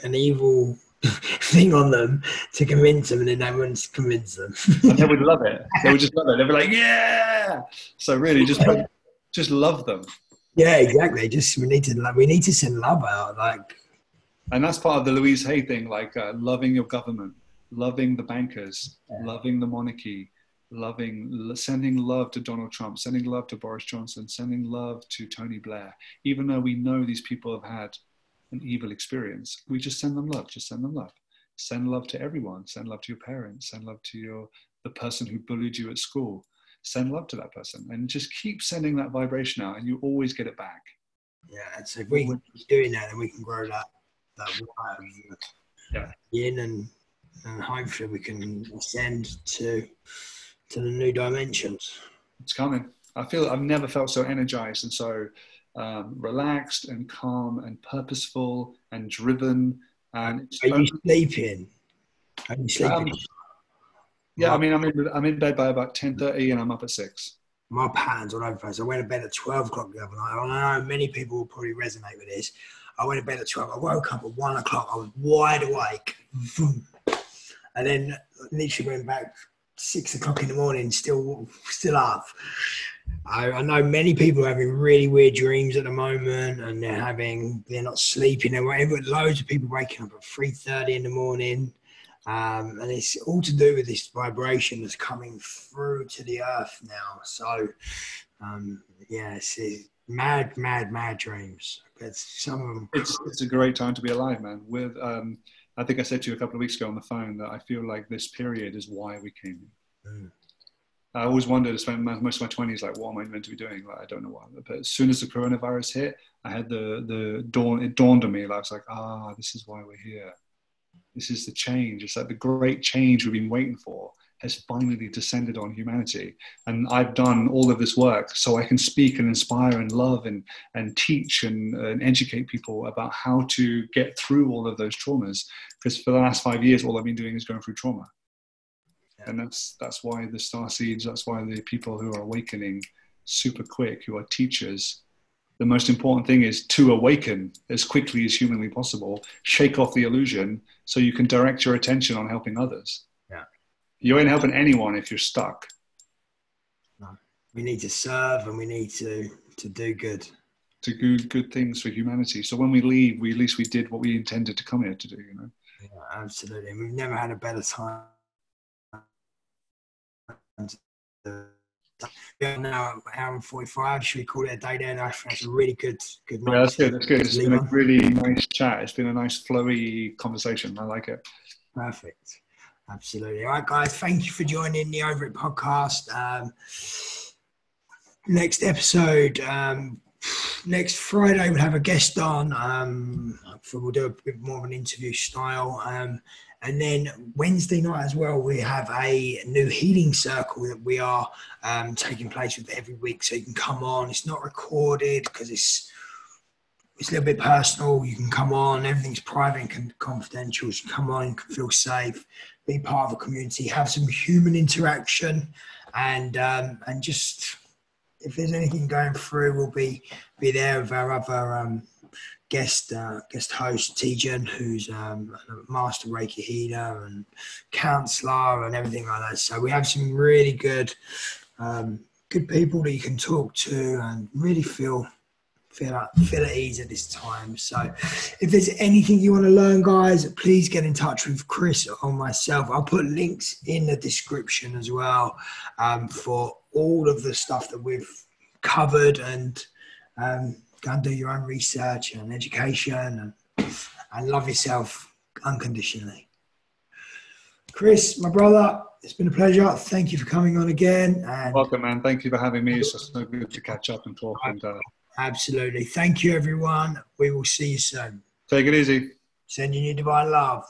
an evil thing on them to convince them, and then they wouldn't convince them. and they would love it. They would just love it. They'd be like, "Yeah!" So really, just just love them. Yeah, exactly. Just we need to we need to send love out, like. And that's part of the Louise Hay thing, like uh, loving your government, loving the bankers, yeah. loving the monarchy, loving, sending love to Donald Trump, sending love to Boris Johnson, sending love to Tony Blair. Even though we know these people have had an evil experience, we just send them love. Just send them love. Send love to everyone. Send love to your parents. Send love to your the person who bullied you at school. Send love to that person, and just keep sending that vibration out, and you always get it back. Yeah, so if we keep doing that, then we can grow that that yeah. in and and hopefully we can ascend to to the new dimensions. It's coming. I feel I've never felt so energized and so um, relaxed and calm and purposeful and driven. And are you sleeping? Are you sleeping? Um, yeah, I mean, I'm in, I'm in bed by about ten thirty, and I'm up at six. My patterns all over the place. I went to bed at twelve o'clock the other night. I know many people will probably resonate with this. I went to bed at twelve. I woke up at one o'clock. I was wide awake, and then literally went back six o'clock in the morning, still still up. I, I, know many people are having really weird dreams at the moment, and they're having they're not sleeping. They're whatever. Loads of people waking up at three thirty in the morning, um, and it's all to do with this vibration that's coming through to the earth now. So, um, yeah, it's, it's mad, mad, mad dreams. It's some of them. It's it's a great time to be alive, man. With um, I think I said to you a couple of weeks ago on the phone that I feel like this period is why we came here. Mm. I always wondered, spent most of my twenties like, what am I meant to be doing? Like, I don't know why. But as soon as the coronavirus hit, I had the the dawn. It dawned on me. Like, I was like, ah, this is why we're here. This is the change. It's like the great change we've been waiting for has finally descended on humanity. And I've done all of this work so I can speak and inspire and love and, and teach and, and educate people about how to get through all of those traumas. Because for the last five years, all I've been doing is going through trauma. And that's, that's why the star seeds, that's why the people who are awakening super quick, who are teachers, the most important thing is to awaken as quickly as humanly possible, shake off the illusion so you can direct your attention on helping others you ain't helping anyone if you're stuck. No. We need to serve and we need to, to do good. To do good things for humanity. So when we leave, we at least we did what we intended to come here to do, you know? Yeah, absolutely. we've never had a better time. We are now hour and 45. Should we call it a day there? That's a really good, good. Yeah, that's good. That's good. It's been a really nice chat. It's been a nice flowy conversation. I like it. Perfect. Absolutely. All right, guys. Thank you for joining the Over It podcast. Um, next episode, um, next Friday, we'll have a guest on. Um, we'll do a bit more of an interview style. Um, and then Wednesday night as well, we have a new healing circle that we are um, taking place with every week. So you can come on. It's not recorded because it's it's a little bit personal. You can come on. Everything's private and confidential. So come on. You can feel safe be part of a community, have some human interaction, and um, and just if there's anything going through, we'll be be there with our other um, guest uh, guest host Tijan, who's um, a master Reiki healer and counselor and everything like that. So we have some really good um, good people that you can talk to and really feel feel at, feel at ease at this time. So, if there's anything you want to learn, guys, please get in touch with Chris or myself. I'll put links in the description as well um, for all of the stuff that we've covered and um, go and do your own research and education and, and love yourself unconditionally. Chris, my brother, it's been a pleasure. Thank you for coming on again. And Welcome, man. Thank you for having me. It's just so good to catch up and talk. And uh, absolutely. Thank you, everyone. We will see you soon. take it easy. Sending you divine love.